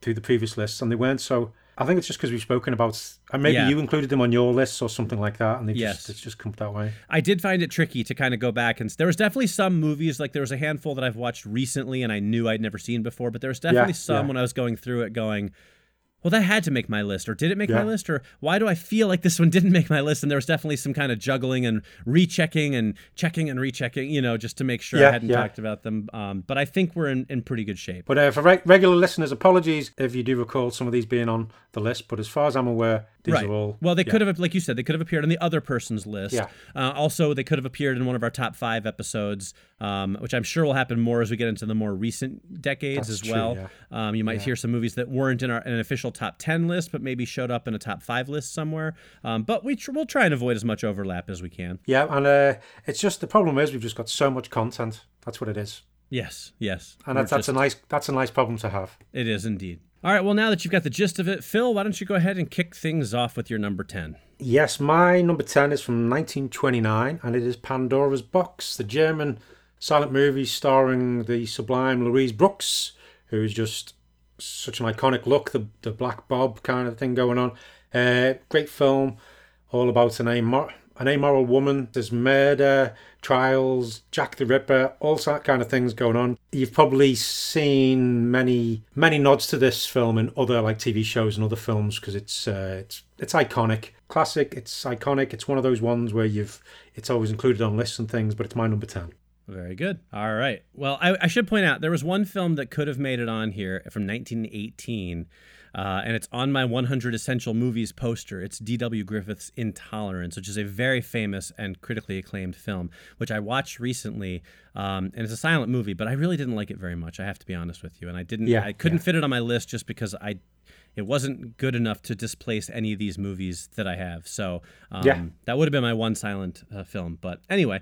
through the previous lists, and they weren't. So I think it's just because we've spoken about, and maybe Yeah. you included them on your list or something like that, and they Yes. just it's just come that way. I did find it tricky to kind of go back and there was definitely some movies like there was a handful that I've watched recently and I knew I'd never seen before, but there was definitely some yeah. when I was going through it going, well, that had to make my list, or did it make my list, or why do I feel like this one [laughs] didn't make my list? And there was definitely some kind of juggling and rechecking and checking and rechecking, you know, just to make sure I hadn't yeah. talked about them. Um, but I think we're in, in pretty good shape. But uh, for reg- regular listeners, apologies if you do recall some of these being on the list. But as far as I'm aware, These right. all. well, they yeah. could have, like you said, they could have appeared on the other person's list. Yeah. Uh, also, they could have appeared in one of our top five episodes, um, which I'm sure will happen more as we get into the more recent decades That's as true, well. yeah. Um, you might Yeah. hear some movies that weren't in our in an official top ten list, but maybe showed up in a top five list somewhere. Um, but we tr- we'll try and avoid as much overlap as we can. Yeah, and uh, it's just the problem is we've just got so much content. That's what it is, Yes, yes, and that's, that's a nice that's a nice problem to have. It is indeed. All right. Well, now that you've got the gist of it, Phil, why don't you go ahead and kick things off with your number ten? Yes, my number 10 is from 1929 and it is Pandora's Box, the German silent movie starring the sublime Louise Brooks, who is just such an iconic look, the, the black bob kind of thing going on. Uh, great film, all about an, amor- an amoral woman. There's murder, trials, Jack the Ripper, all that kind of things going on. You've probably seen many many nods to this film in other like TV shows and other films because it's uh, it's it's iconic, classic. It's iconic. It's one of those ones where you've it's always included on lists and things, but it's my number ten. Very good. All right. Well, I, I should point out there was one film that could have made it on here from 1918, uh, and it's on my 100 Essential Movies poster. It's D.W. Griffith's Intolerance, which is a very famous and critically acclaimed film, which I watched recently. Um, and it's a silent movie, but I really didn't like it very much. I have to be honest with you, and I didn't. Yeah, I couldn't yeah. fit it on my list just because I. It wasn't good enough to displace any of these movies that I have. So um, Yeah. that would have been my one silent uh, film. But anyway,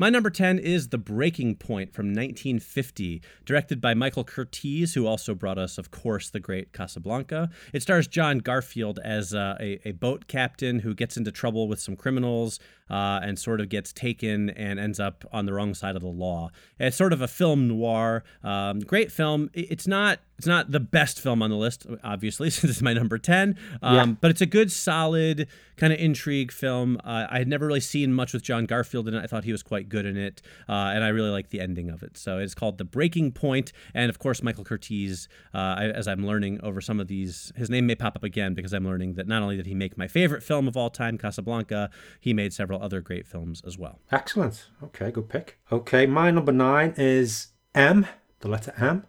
my number 10 is The Breaking Point from 1950, directed by Michael Curtiz, who also brought us, of course, the great Casablanca. It stars John Garfield as uh, a, a boat captain who gets into trouble with some criminals uh, and sort of gets taken and ends up on the wrong side of the law. It's sort of a film noir. Um, great film. It's not. It's not the best film on the list, obviously, [laughs] since it's my number 10. Um, Yeah. But it's a good, solid kind of intrigue film. Uh, I had never really seen much with John Garfield in it. I thought he was quite good in it. Uh, and I really liked the ending of it. So it's called The Breaking Point. And of course, Michael Curtiz, uh, I, as I'm learning over some of these, his name may pop up again because I'm learning that not only did he make my favorite film of all time, Casablanca, he made several other great films as well. Excellent. Okay, good pick. Okay, my number nine is M, the letter M,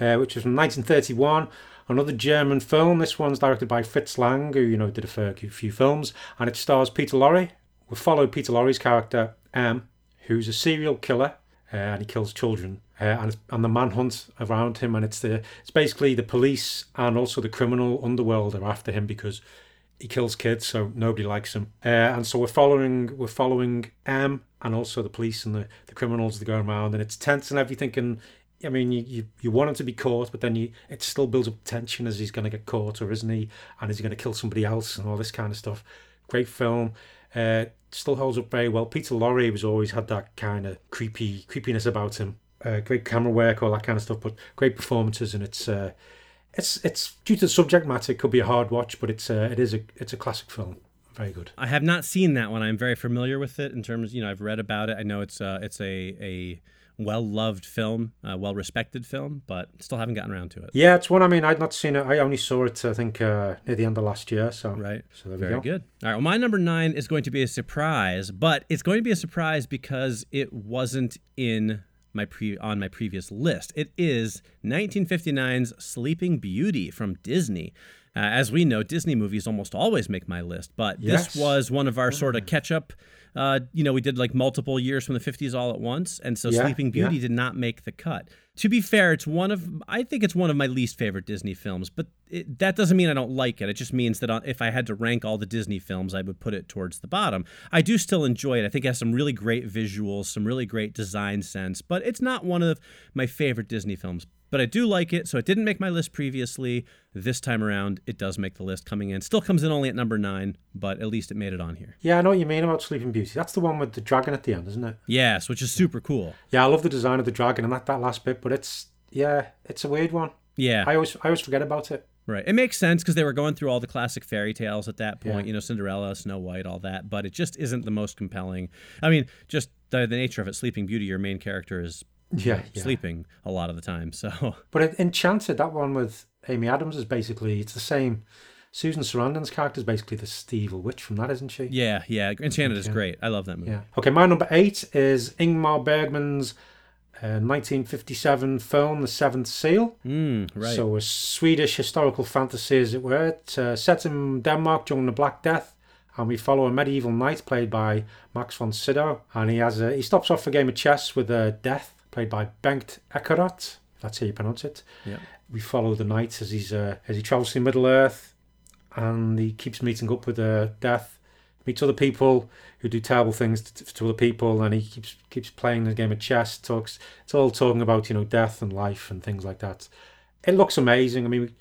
uh, which is from 1931. Another German film. This one's directed by Fritz Lang, who you know did a fair few films, and it stars Peter Lorre. We follow Peter Lorre's character M, who's a serial killer, uh, and he kills children. Uh, and, and the manhunt around him, and it's the it's basically the police and also the criminal underworld are after him because he kills kids, so nobody likes him. Uh, and so we're following we're following M and also the police and the, the criminals that go around, and it's tense and everything. And I mean, you, you, you want him to be caught, but then you it still builds up tension as he's going to get caught, or isn't he? And is he going to kill somebody else and all this kind of stuff? Great film. Uh, still holds up very well. Peter Lorre was always had that kind of creepy creepiness about him. Uh, great camera work, all that kind of stuff, but great performances, and it's. Uh, it's it's due to the subject matter. It could be a hard watch, but it's uh, it is a it's a classic film. Very good. I have not seen that one. I'm very familiar with it in terms, you know, I've read about it. I know it's uh, it's a a well loved film, a well respected film, but still haven't gotten around to it. Yeah, it's one. I mean, I'd not seen it. I only saw it. I think uh, near the end of last year. So Right. So there we Very go. good. All right. Well, my number nine is going to be a surprise, but it's going to be a surprise because it wasn't in my pre on my previous list. It is 1959's Sleeping Beauty from Disney. Uh, as we know, Disney movies almost always make my list, but Yes. this was one of our sort of catch up. Uh, you know, we did like multiple years from the 50s all at once, and so Yeah, Sleeping Beauty yeah. did not make the cut. To be fair, it's one of I think it's one of my least favorite Disney films, but it, that doesn't mean I don't like it. It just means that if I had to rank all the Disney films, I would put it towards the bottom. I do still enjoy it. I think it has some really great visuals, some really great design sense, but it's not one of my favorite Disney films. But I do like it, so it didn't make my list previously. This time around, it does make the list coming in. Still comes in only at number nine, but at least it made it on here. Yeah, I know what you mean about Sleeping Beauty. That's the one with the dragon at the end, isn't it? Yes, which is super cool. Yeah, I love the design of the dragon and that, that last bit, but it's yeah, it's a weird one. Yeah. I always I always forget about it. Right. It makes sense because they were going through all the classic fairy tales at that point, Yeah. you know, Cinderella, Snow White, all that, but it just isn't the most compelling. I mean, just the, the nature of it, Sleeping Beauty, your main character is Yeah, yeah. sleeping a lot of the time. So, [laughs] But Enchanted, that one with Amy Adams is basically it's the same. Susan Sarandon's character is basically the evil witch from that, isn't she? yeah, yeah. Enchanted is great. I love that movie. Yeah. Okay, my number eight is Ingmar Bergman's a 1957 film, The Seventh Seal. Mm, right. So a Swedish historical fantasy, as it were. Uh, set in Denmark during the Black Death, and we follow a medieval knight played by Max von Sydow, and he has a, he stops off a game of chess with a Death played by Bengt Ekerot. That's how you pronounce it. Yeah. We follow the knight as he's uh, as he travels through Middle Earth, and he keeps meeting up with uh, Death, meets other people who do terrible things to, to other people, and he keeps keeps playing the game of chess. Talks it's all talking about you know death and life and things like that. It looks amazing. I mean,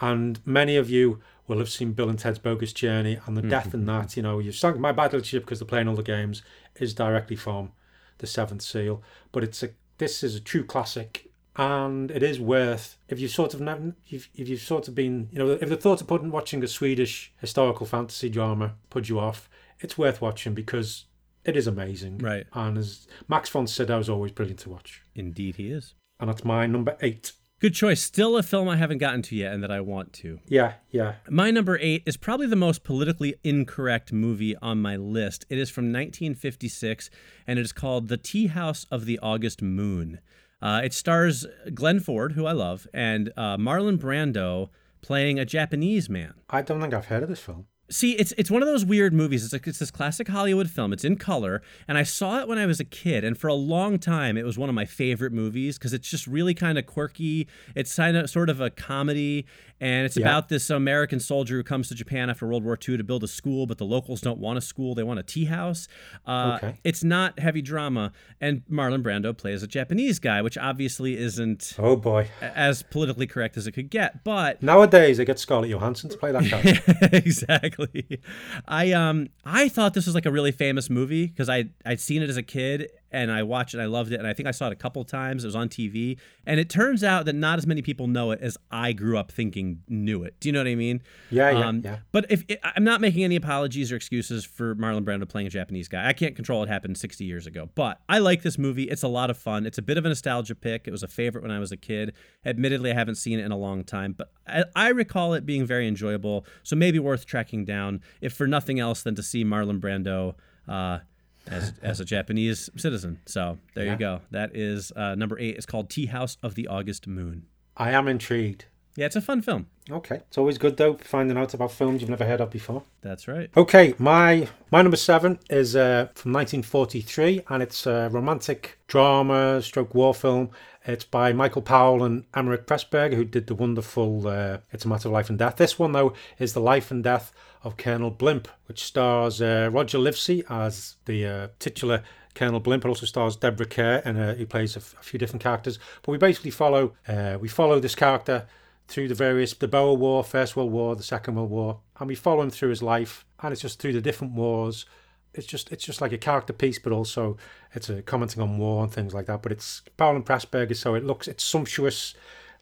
and many of you will have seen Bill and Ted's Bogus Journey, and the death in that. You know, you've sunk my battleship because they're playing all the games is directly from the Seventh Seal, but it's a this is a true classic. And it is worth if you sort of never, if, if you've sort of been you know if the thought of putting watching a Swedish historical fantasy drama put you off, it's worth watching because it is amazing. Right. And as Max von Sydow is always brilliant to watch. Indeed, he is. And that's my number eight. Good choice. Still a film I haven't gotten to yet and that I want to. Yeah, yeah. My number eight is probably the most politically incorrect movie on my list. It is from 1956 and it is called The Tea House of the August Moon. Uh, it stars Glenn Ford, who I love, and uh, Marlon Brando playing a Japanese man. I don't think I've heard of this film. See, it's it's one of those weird movies. It's like it's this classic Hollywood film. It's in color, and I saw it when I was a kid, and for a long time, it was one of my favorite movies because it's just really kind of quirky. It's kind of sort of a comedy, and it's Yeah. about this American soldier who comes to Japan after World War II to build a school, but the locals don't want a school; they want a tea house. Uh, Okay. It's not heavy drama, and Marlon Brando plays a Japanese guy, which obviously isn't Oh boy. as politically correct as it could get, but Nowadays they get Scarlett Johansson to play that guy. [laughs] exactly. [laughs] I um I thought this was like a really famous movie because I I'd seen it as a kid and I watched it and I loved it and I think I saw it a couple times. It was on TV and it turns out that not as many people know it as I grew up thinking knew it. Do you know what I mean? Yeah, yeah, Um, yeah. But if I'm not making any apologies or excuses for Marlon Brando playing a Japanese guy, I can't control what happened 60 years ago. But I like this movie. It's a lot of fun. It's a bit of a nostalgia pick. It was a favorite when I was a kid. Admittedly, I haven't seen it in a long time, but I, I recall it being very enjoyable. So maybe worth tracking down, if for nothing else than to see Marlon Brando. Uh, as, as a Japanese citizen. So there Yeah. you go. That is uh, number eight. It's called Tea House of the August Moon. I am intrigued. Yeah, it's a fun film. Okay. It's always good though finding out about films you've never heard of before. That's right. Okay, my my number seven is uh, from 1943, and it's a romantic drama stroke war film. It's by Michael Powell and Emeric Pressburger, who did the wonderful uh, It's a Matter of Life and Death. This one, though, is the life and death of Colonel Blimp, which stars uh, Roger Livesey as the uh, titular Colonel Blimp. It also stars Deborah Kerr, and uh, he plays a, f- a few different characters. But we basically follow uh, we follow this character through the various the Boer War, First World War, the Second World War, and we follow him through his life, and it's just through the different wars. It's just it's just like a character piece, but also it's a commenting on war and things like that. But it's Powell and Pressburger, so it looks it's sumptuous,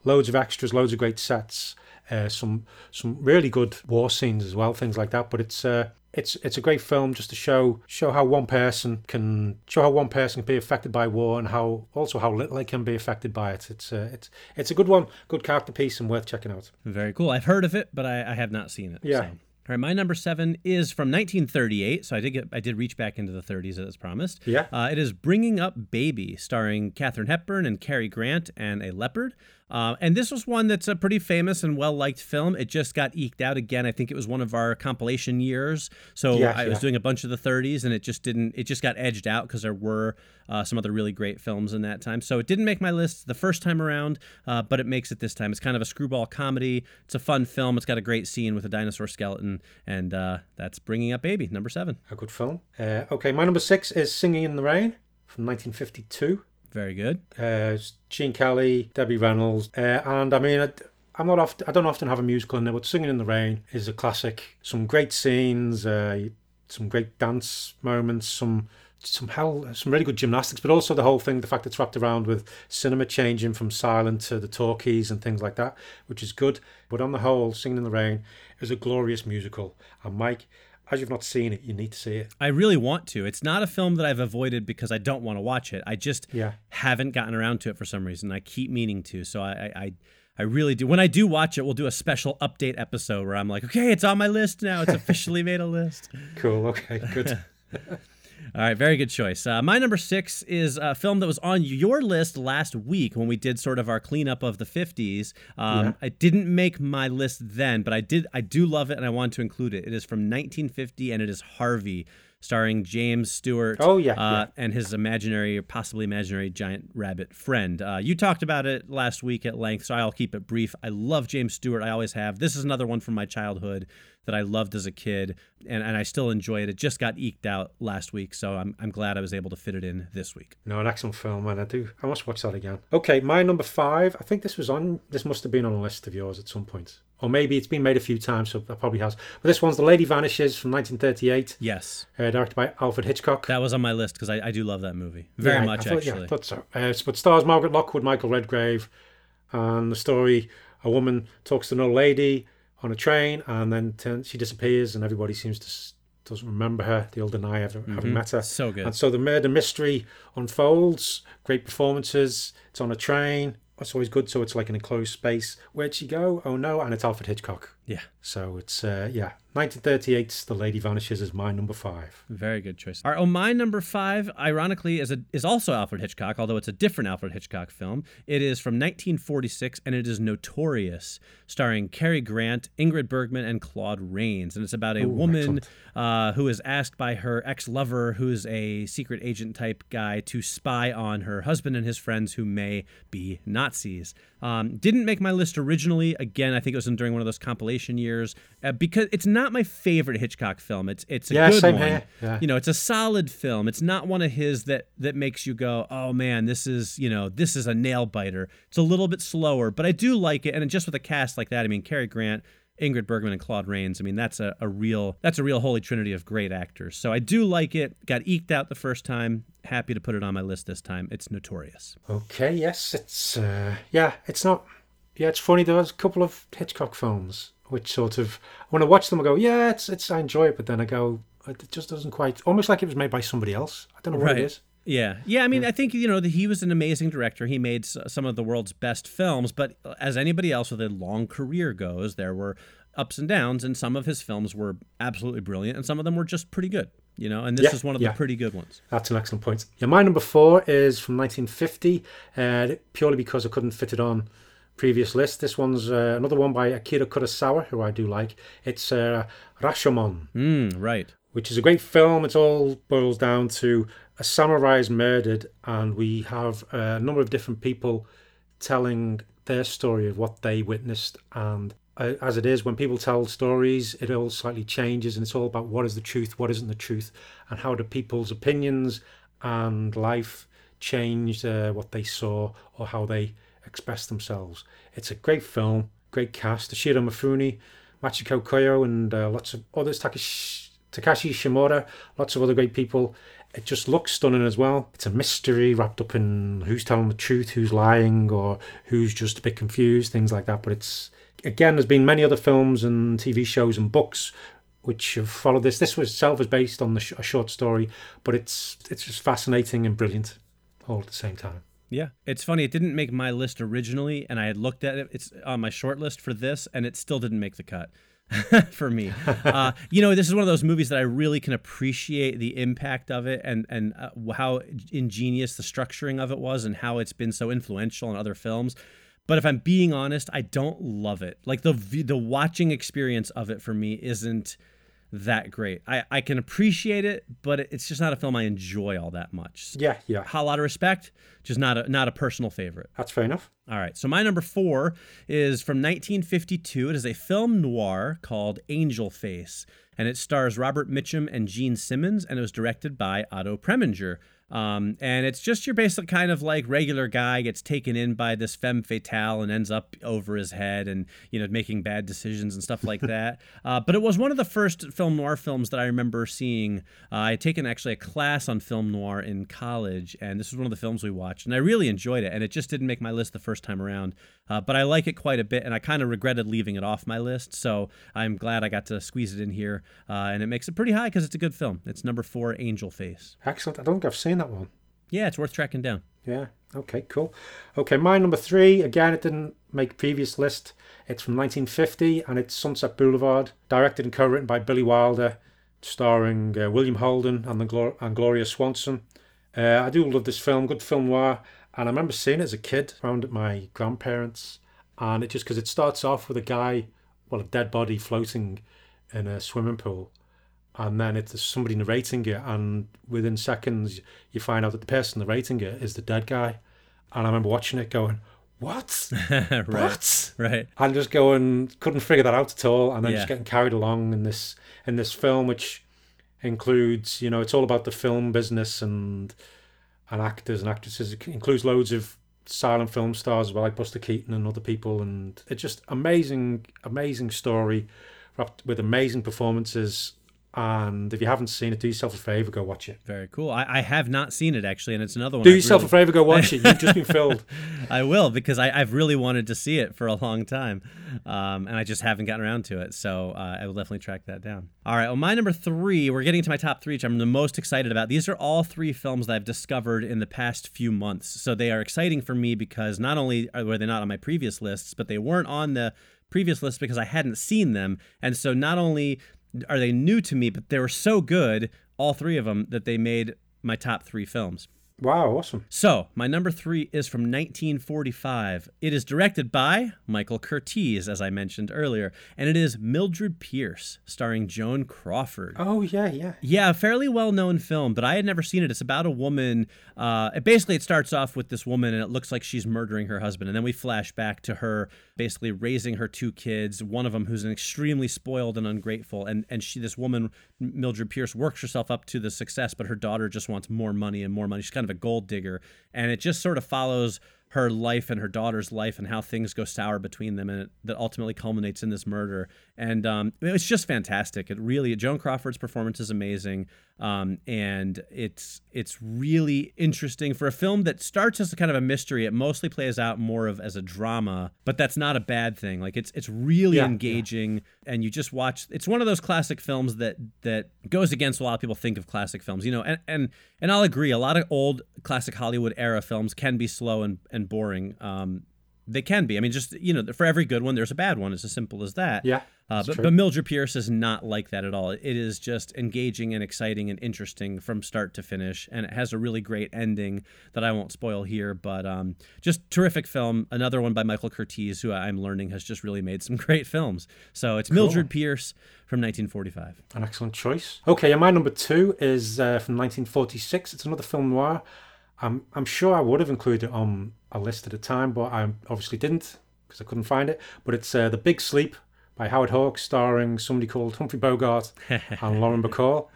loads of extras, loads of great sets, uh, some some really good war scenes as well, things like that. But it's uh, it's it's a great film just to show show how one person can show how one person can be affected by war and how also how little they can be affected by it. It's uh, it's it's a good one, good character piece and worth checking out. Very cool. I've heard of it, but I, I have not seen it. Yeah. so. All right, my number seven is from 1938, so I did get I did reach back into the 30s as promised. Yeah. Uh, it is Bringing Up Baby, starring Katharine Hepburn and Cary Grant and a leopard. Uh, and this was one that's a pretty famous and well liked film. It just got eked out again. I think it was one of our compilation years. So Yeah, I was doing a bunch of the 30s, and it just didn't. It just got edged out because there were uh, some other really great films in that time. So it didn't make my list the first time around, uh, but it makes it this time. It's kind of a screwball comedy. It's a fun film. It's got a great scene with a dinosaur skeleton, and uh, that's Bringing Up Baby, number seven. A good film. Uh, okay, my number six is Singing in the Rain from 1952. Very good. Uh, Gene Kelly, Debbie Reynolds, uh, and I mean, I, I'm not often, I don't often have a musical in there, but Singing in the Rain is a classic. Some great scenes, uh, some great dance moments, some some hell, some really good gymnastics, but also the whole thing, the fact it's wrapped around with cinema changing from silent to the talkies and things like that, which is good. But on the whole, Singing in the Rain is a glorious musical. And Mike, as you've not seen it, you need to see it. I really want to. It's not a film that I've avoided because I don't want to watch it. I just Yeah. haven't gotten around to it for some reason. I keep meaning to. So I, I, I, I really do. When I do watch it, we'll do a special update episode where I'm like, okay, it's on my list now. It's [laughs] officially made a list. Cool. Okay. Good. [laughs] All right, very good choice. Uh, my number six is a film that was on your list last week when we did sort of our cleanup of the 50s. Um, Yeah. I didn't make my list then, but I did. I do love it, and I wanted to include it. It is from 1950, and it is Harvey, starring James Stewart. Oh, yeah, uh, yeah. and his imaginary, or possibly imaginary, giant rabbit friend. Uh, you talked about it last week at length, so I'll keep it brief. I love James Stewart. I always have. This is another one from my childhood that I loved as a kid, and, and I still enjoy it. It just got eked out last week, so I'm, I'm glad I was able to fit it in this week. No, an excellent film, and I do. I must watch that again. Okay, my number five. I think this was on. This must have been on a list of yours at some point, or maybe it's been made a few times, so that probably has. But this one's The Lady Vanishes from 1938, Yes, uh, directed by Alfred Hitchcock. that was on my list because I, I do love that movie very Yeah, much I thought, Yeah, actually. I thought so. Uh, but stars Margaret Lockwood, Michael Redgrave, and the story: a woman talks to an old lady on a train, and then turn, she disappears, and everybody seems to doesn't remember her. They all deny ever having met her. Mm-hmm. So good. And so the murder mystery unfolds. Great performances. It's on a train. It's always good. So it's like an enclosed space. Where'd she go? Oh no! And it's Alfred Hitchcock. Yeah, So it's uh, yeah, 1938's The Lady Vanishes is my number five. very good choice. Our oh my number five, ironically, is a, is also Alfred Hitchcock, although it's a different Alfred Hitchcock film. It is from 1946, and it is Notorious, starring Cary Grant, Ingrid Bergman, and Claude Rains, and it's about a woman uh, who is asked by her ex-lover, who's a secret agent type guy, to spy on her husband and his friends who may be Nazis. Um, didn't make my list originally. Again, I think it was in, during one of those compilation years uh, because it's not my favorite Hitchcock film. It's it's a Yeah, good same one. here. Yeah. You know, it's a solid film. It's not one of his that that makes you go, "Oh man, this is, you know, this is a nail biter." It's a little bit slower, but I do like it and just with a cast like that, I mean, Cary Grant, Ingrid Bergman and Claude Rains, I mean, that's a, a real that's a real holy trinity of great actors. So I do like it. Got eked out the first time. Happy to put it on my list this time. It's notorious. Okay, yes, it's uh, yeah, it's not. Yeah, it's funny. There was a couple of Hitchcock films which sort of when I watch them, I go, yeah, it's it's I enjoy it, but then I go, it just doesn't quite. Almost like it was made by somebody else. I don't know what it is. Yeah, yeah. I mean, I think you know that he was an amazing director. He made some of the world's best films, but as anybody else with a long career goes, there were ups and downs, and some of his films were absolutely brilliant, and some of them were just pretty good. You know, and this Yeah, is one of yeah. the pretty good ones. That's an excellent point. Yeah, my number four is from 1950, uh, purely because I couldn't fit it on previous list. This one's uh, another one by Akira Kurosawa, who I do like. It's uh, Rashomon. Mm, right. which is a great film. It all boils down to a samurai is murdered, and we have a number of different people telling their story of what they witnessed. And uh, as it is, when people tell stories, it all slightly changes, and it's all about what is the truth, what isn't the truth, and how do people's opinions and life change uh, what they saw or how they express themselves. It's a great film, great cast. Toshiro Mifune, Machiko Koyo, and uh, lots of others. Takashi, Takashi Shimura, lots of other great people. It just looks stunning as well. It's a mystery wrapped up in who's telling the truth, who's lying, or who's just a bit confused, things like that. But it's again, there's been many other films and TV shows and books which have followed this. This was itself is based on sh- a short story, but it's it's just fascinating and brilliant all at the same time. Yeah, it's funny. It didn't make my list originally, and I had looked at it. It's on my short list for this, and it still didn't make the cut [laughs] for me. [laughs] Uh, you know, this is one of those movies that I really can appreciate the impact of it, and and uh, how ingenious the structuring of it was, and how it's been so influential in other films. But if I'm being honest, I don't love it. Like the the watching experience of it for me isn't that great. I, I can appreciate it, but it's just not a film I enjoy all that much. Yeah, yeah, A lot of respect, just not a not a personal favorite. that's fair enough. All right, so my number four is from 1952. It is a film noir called Angel Face, and it stars Robert Mitchum and Jean Simmons, and it was directed by Otto Preminger. Um, and it's just your basic kind of like regular guy gets taken in by this femme fatale and ends up over his head and you know making bad decisions and stuff like [laughs] that. Uh, but it was one of the first film noir films that I remember seeing. Uh, I had taken actually a class on film noir in college, and this was one of the films we watched, and I really enjoyed it. And it just didn't make my list the first time around, uh, but I like it quite a bit, and I kind of regretted leaving it off my list. So I'm glad I got to squeeze it in here, uh, and it makes it pretty high because it's a good film. It's number four, Angel Face. Excellent. I don't think I've seen that one. Yeah, it's worth tracking down. Yeah. Okay. Cool. Okay. My number three. Again, it didn't make previous list. It's from 1950, and it's Sunset Boulevard, directed and co-written by Billy Wilder, starring uh, William Holden and, the Glor- and Gloria Swanson. Uh, I do love this film, good film noir, and I remember seeing it as a kid around at my grandparents, and it just because it starts off with a guy, well, a dead body floating in a swimming pool, and then it's somebody narrating it, and within seconds you find out that the person narrating it is the dead guy, and I remember watching it going, "What? [laughs] right. What?" Right. and just going couldn't figure that out at all and then Yeah. just getting carried along in this in this film which includes you know it's all about the film business and and actors and actresses it includes loads of silent film stars as well like Buster Keaton and other people and it's just amazing amazing story wrapped with amazing performances and if you haven't seen it do yourself a favor go watch it Very cool. I, I have not seen it actually, and it's another one. do I've yourself really- a favor go watch it you've just been [laughs] filled I will because I, I've really wanted to see it for a long time, um, and I just haven't gotten around to it. So uh, I will definitely track that down. All right, well, my number three. We're getting to my top three, which I'm the most excited about. These are all three films that I've discovered in the past few months, so they are exciting for me because not only were they not on my previous lists, but they weren't on the previous list because I hadn't seen them, and so not only are they new to me, but they were so good, all three of them, that they made my top three films. Wow awesome So, my number three is from 1945. It is directed by Michael Curtiz, as I mentioned earlier, and it is Mildred Pierce, starring Joan Crawford. oh yeah yeah Yeah, a fairly well known film, but I had never seen it. It's about a woman. Uh, it basically, it starts off with this woman, and it looks like she's murdering her husband. And then we flash back to her basically raising her two kids, one of them who's an extremely spoiled and ungrateful. And, and she, this woman, Mildred Pierce, works herself up to the success, but her daughter just wants more money and more money. She's kind of a gold digger. And it just sort of follows her life and her daughter's life and how things go sour between them and it, that ultimately culminates in this murder and um, it's just fantastic. It really joan crawford's performance is amazing. Um, and it's it's really interesting for a film that starts as a kind of a mystery. It mostly plays out more of as a drama but that's not a bad thing. Like it's it's really Yeah, yeah. engaging. And you just watch it's one of those classic films that that goes against what a lot of people think of classic films you know and and and I'll agree. A lot of old classic Hollywood era films can be slow and and boring. Um they can be. I mean just you know for every good one there's a bad one. It's as simple as that. Yeah uh, but, true. but Mildred Pierce is not like that at all. It is just engaging and exciting and interesting from start to finish, and it has a really great ending that I won't spoil here. But um, just terrific film. Another one by Michael Curtiz, who I'm learning has just really made some [laughs] great films. So it's Mildred Pierce from 1945. An excellent choice. Okay, and my number two is uh, from 1946. It's another film noir. I'm, I'm sure I would have included it on a list at a time, but I obviously didn't because I couldn't find it. But it's uh, The Big Sleep by Howard Hawks, starring somebody called Humphrey Bogart [laughs] and Lauren Bacall.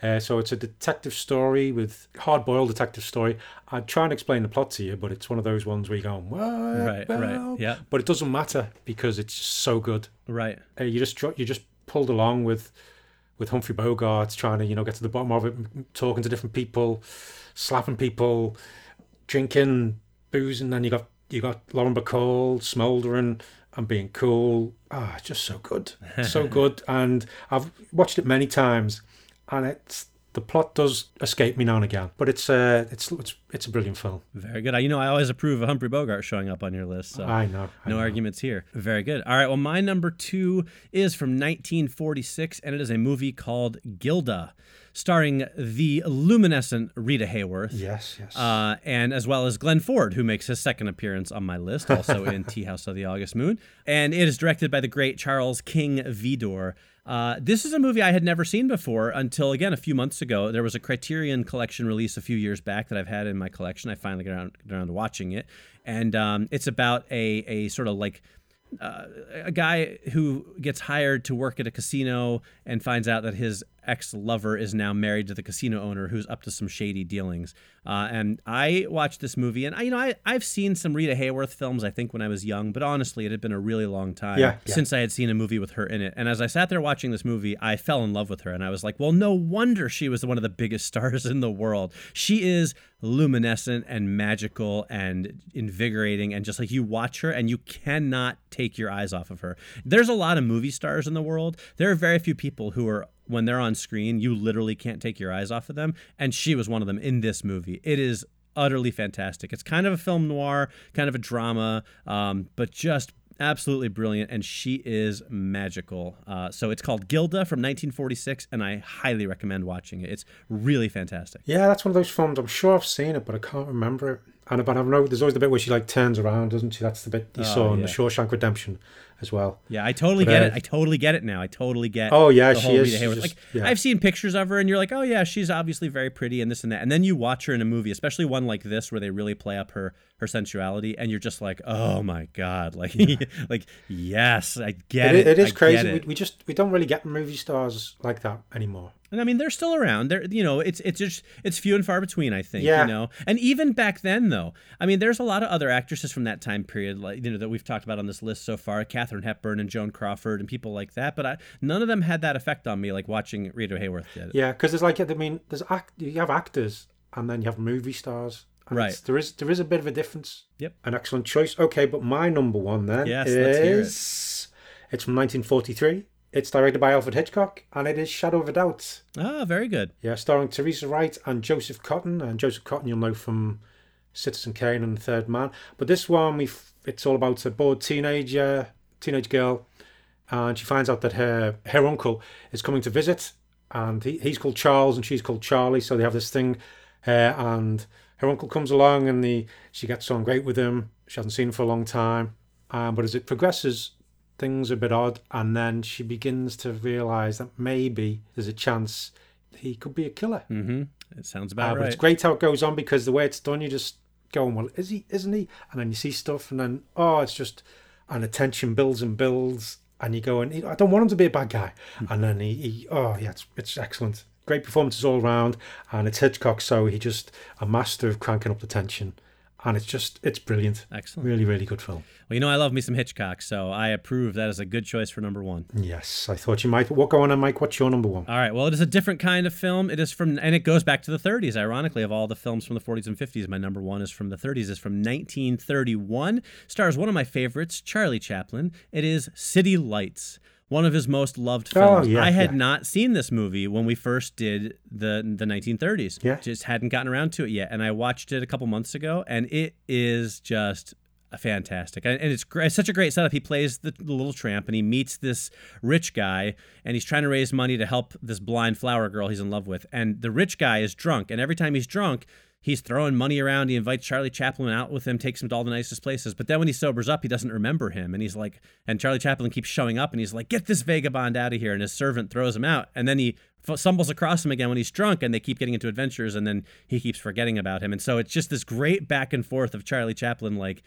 Uh, so it's a detective story with hard-boiled detective story. I'd try and explain the plot to you, but it's one of those ones where you're going, what? Right, right, yeah. But it doesn't matter because it's so good Right. uh, you just you just pulled along with with Humphrey Bogart trying to you know get to the bottom of it, talking to different people, slapping people, drinking booze, and then you got you got Lauren Bacall smouldering and being cool. Ah, it's just so good, so [laughs] good, and I've watched it many times, and it's the plot does escape me now and again, but it's uh it's it's it's a brilliant film. Very good. I, you know, I always approve of Humphrey Bogart showing up on your list. So. I know. I No know. arguments here. Very good. All right. Well, my number two is from 1946, and it is a movie called Gilda, starring the luminescent Rita Hayworth. Yes, yes. Uh, and as well as Glenn Ford, who makes his second appearance on my list, also in [laughs] Tea House of the August Moon. And it is directed by the great Charles King Vidor. Uh, this is a movie I had never seen before until, again, a few months ago. There was a Criterion Collection release a few years back that I've had in my collection. I finally got around, got around to watching it. And um, it's about a, a sort of like uh, a guy who gets hired to work at a casino and finds out that his ex lover is now married to the casino owner who's up to some shady dealings. Uh, and I watched this movie, and I, you know, I, I've seen some Rita Hayworth films, I think, when I was young, but honestly, it had been a really long time Yeah, yeah. since I had seen a movie with her in it. And as I sat there watching this movie, I fell in love with her, and I was like, well, no wonder she was one of the biggest [laughs] stars in the world. She is luminescent and magical and invigorating and just like you watch her and you cannot take your eyes off of her. There's a lot of movie stars in the world. There are very few people who are when they're on screen, you literally can't take your eyes off of them and she was one of them in this movie. It is utterly fantastic. It's kind of a film noir, kind of a drama, um, but just absolutely brilliant, and she is magical. Uh, so it's called Gilda from 1946, and I highly recommend watching it. It's really fantastic. Yeah, that's one of those films. I'm sure I've seen it, but I can't remember it. And but I know there's always the bit where she like turns around, doesn't she? That's the bit you Oh, saw in yeah. the Shawshank Redemption as well. Yeah, I totally But, get uh, it. I totally get it now. I totally get. Oh, yeah, she is. She's just- like yeah. I've seen pictures of her, and you're like, oh yeah, she's obviously very pretty and this and that. And then you watch her in a movie, especially one like this where they really play up her her sensuality, and you're just like, oh my god, [laughs] like like yes, I get It, it. it is I crazy. get We, we just we don't really get movie stars like that anymore. And I mean, they're still around. They're, you know, it's it's just it's few and far between. I think, Yeah. you know, and even back then, though, I mean, there's a lot of other actresses from that time period, like you know, that we've talked about on this list so far, Katharine Hepburn and Joan Crawford and people like that. But I, none of them had that effect on me like watching Rita Hayworth did. Yeah, because there's like I mean, there's act you have actors and then you have movie stars. Right. it's- There is there is a bit of a difference. Yep. An excellent choice. Okay, but my number one then Yes, is it. it's from 1943. It's directed by Alfred Hitchcock, and it is Shadow of a Doubt. Ah, very good. Yeah, starring Teresa Wright and Joseph Cotten. And Joseph Cotten, you'll know from Citizen Kane and The Third Man. But this one, we it's all about a bored teenager, teenage girl, and she finds out that her her uncle is coming to visit, and he, he's called Charles and she's called Charlie. So they have this thing, uh, and her uncle comes along and the she gets on great with him. She hasn't seen him for a long time, um, but as it progresses, things are a bit odd, and then she begins to realise that maybe there's a chance he could be a killer. Mm-hmm. It sounds Uh, about but it's great how it goes on because the way it's done, you just going, well, is he? Isn't he? And then you see stuff, and then oh, it's just, and the tension builds and builds, and you go, and I don't want him to be a bad guy, Hmm. and then he, he oh yeah, it's it's excellent, great performances all around, and it's Hitchcock, so he just a master of cranking up the tension, and it's just it's brilliant, Excellent. really really good film. Well, you know, I love me some Hitchcock, so I approve. That is a good choice for number one. Yes, I thought you might. What going on, Mike? What's your number one? All right. Well, it is a different kind of film. It is from, and it goes back to the 30s. Ironically, of all the films from the 40s and 50s, my number one is from the 30s. is from 1931. Stars one of my favorites, Charlie Chaplin. It is City Lights. One of his most loved Oh, films. yeah, I had yeah. not seen this movie when we first did the the 1930s. Yeah. Just hadn't gotten around to it yet, and I watched it a couple months ago, and it is just fantastic and and it's, it's such a great setup he plays the, the little tramp and he meets this rich guy and he's trying to raise money to help this blind flower girl he's in love with and the rich guy is drunk and every time he's drunk he's throwing money around. He invites charlie chaplin out with him takes him to all the nicest places. But then when he sobers up he doesn't remember him. And he's like and charlie chaplin keeps showing up and he's like get this vagabond out of here. And his servant throws him out. And then he f- stumbles across him again when he's drunk and they keep getting into adventures and then he keeps forgetting about him. And so it's just this great back and forth of charlie chaplin like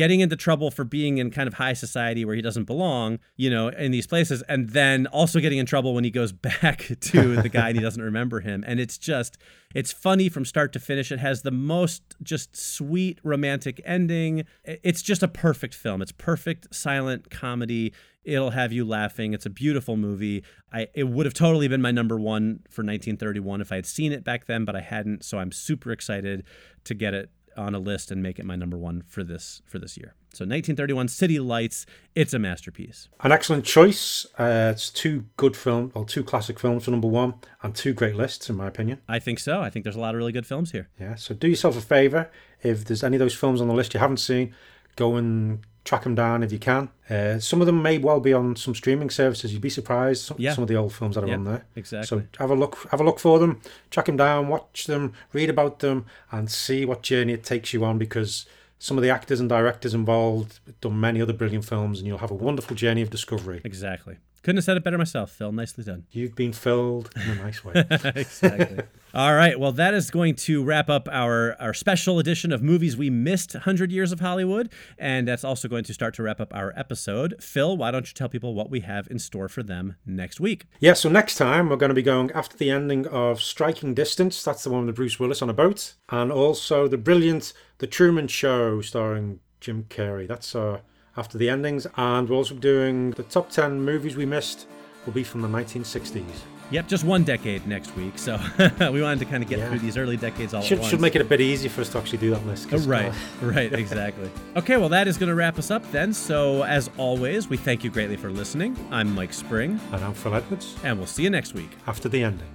getting into trouble for being in kind of high society where he doesn't belong, you know, in these places, and then also getting in trouble when he goes [laughs] back to the guy and he doesn't remember him. And it's just, it's funny from start to finish. It has the most just sweet romantic ending. It's just a perfect film. It's perfect silent comedy. It'll have you laughing. It's a beautiful movie. I it would have totally been my number one for 1931 if I had seen it back then, but I hadn't. So I'm super excited to get it on a list and make it my number one for this for this year. So 1931 City Lights, it's a masterpiece. An excellent choice. Uh, it's two good film, well, two classic films for number one, and two great lists in my opinion. I think so. I think there's a lot of really good films here. Yeah, so do yourself a favour. If there's any of those films on the list you haven't seen, go and track them down if you can. Uh, some of them may well be on some streaming services. You'd be surprised. Some, Yeah. some of the old films that are Yeah, on there. exactly. So have a look. Have a look for them. Track them down. Watch them. Read about them, and see what journey it takes you on. Because some of the actors and directors involved have done many other brilliant films, and you'll have a wonderful journey of discovery. Exactly. Couldn't have said it better myself, Phil. Nicely done. You've been filled in a nice way. [laughs] exactly. All right. Well, that is going to wrap up our, our special edition of movies we missed 100 Years of Hollywood. And that's also going to start to wrap up our episode. Phil, why don't you tell people what we have in store for them next week? Yeah, so next time we're going to be going after the ending of Striking Distance. That's the one with Bruce Willis on a boat. And also the brilliant The Truman Show starring Jim Carrey. That's uh, after the endings. And we're also be doing the top 10 movies we missed will be from the 1960s. Yep, just one decade next week. So [laughs] we wanted to kind of get Yeah. through these early decades all Should, at once. should make it a bit easier for us to actually do that list. Right, uh, [laughs] right, exactly. Okay, well, that is going to wrap us up then. So, as always, we thank you greatly for listening. I'm Mike Spring, and I'm Phil Edwards. and we'll see you next week. After the ending.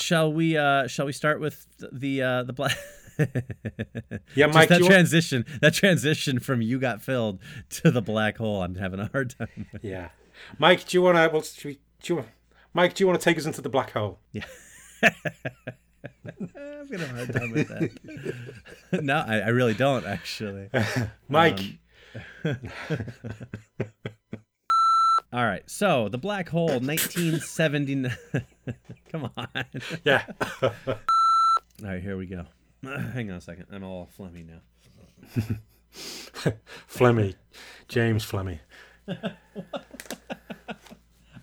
Shall we? uh Shall we start with the uh, the black? [laughs] [laughs] Yeah, Mike. that you want- transition, that transition from you got filled to the black hole. I'm having a hard time. with. Yeah, Mike. Do you want to? Well, we, do you Mike, do you want to take us into the black hole? [laughs] Yeah. I'm gonna have a hard time with that. [laughs] no, I, I really don't actually. Mike. Um, All right, so the black hole, 1979. Come on. yeah. All right, here we go. [sighs] Hang on a second. I'm all phlegmy now. [laughs] Flemmy. James Flemmy. [laughs]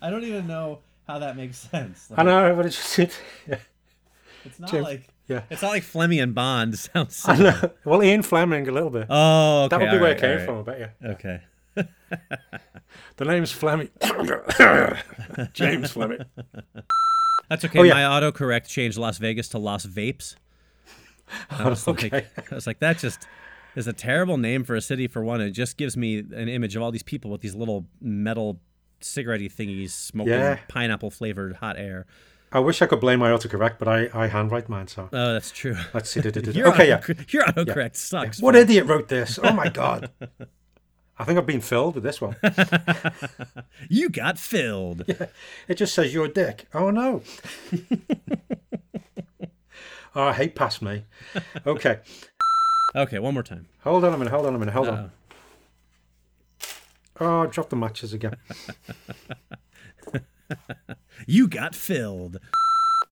I don't even know how that makes sense. I know, but it's just. It, It's not James- like yeah. it's not like Flemmy and Bond [laughs] sounds. I know. Well, Ian Fleming a little bit. Oh, okay. that would be all where right, it came all right. from, I bet you. Okay. The name's Flemmy. James Fleming. That's okay. Oh, yeah. My autocorrect changed Las Vegas to Las Vapes. [laughs] I was Okay. like, I was like, that just is a terrible name for a city. For one, it just gives me an image of all these people with these little metal cigarette thingies smoking Yeah. pineapple flavored hot air. I wish I could blame my autocorrect, but I, I handwrite mine, so Oh, that's true. let's see. [laughs] Your okay, yeah. Your autocorrect sucks. What idiot wrote this? Oh my god. I think I've been filled with this one. [laughs] You got filled. It just says you're a dick. Oh no. Oh, I hate past me. Okay. [laughs] Okay, one more time. Hold on a minute, hold on a minute, hold on. Oh, I dropped the matches again. [laughs] You got filled.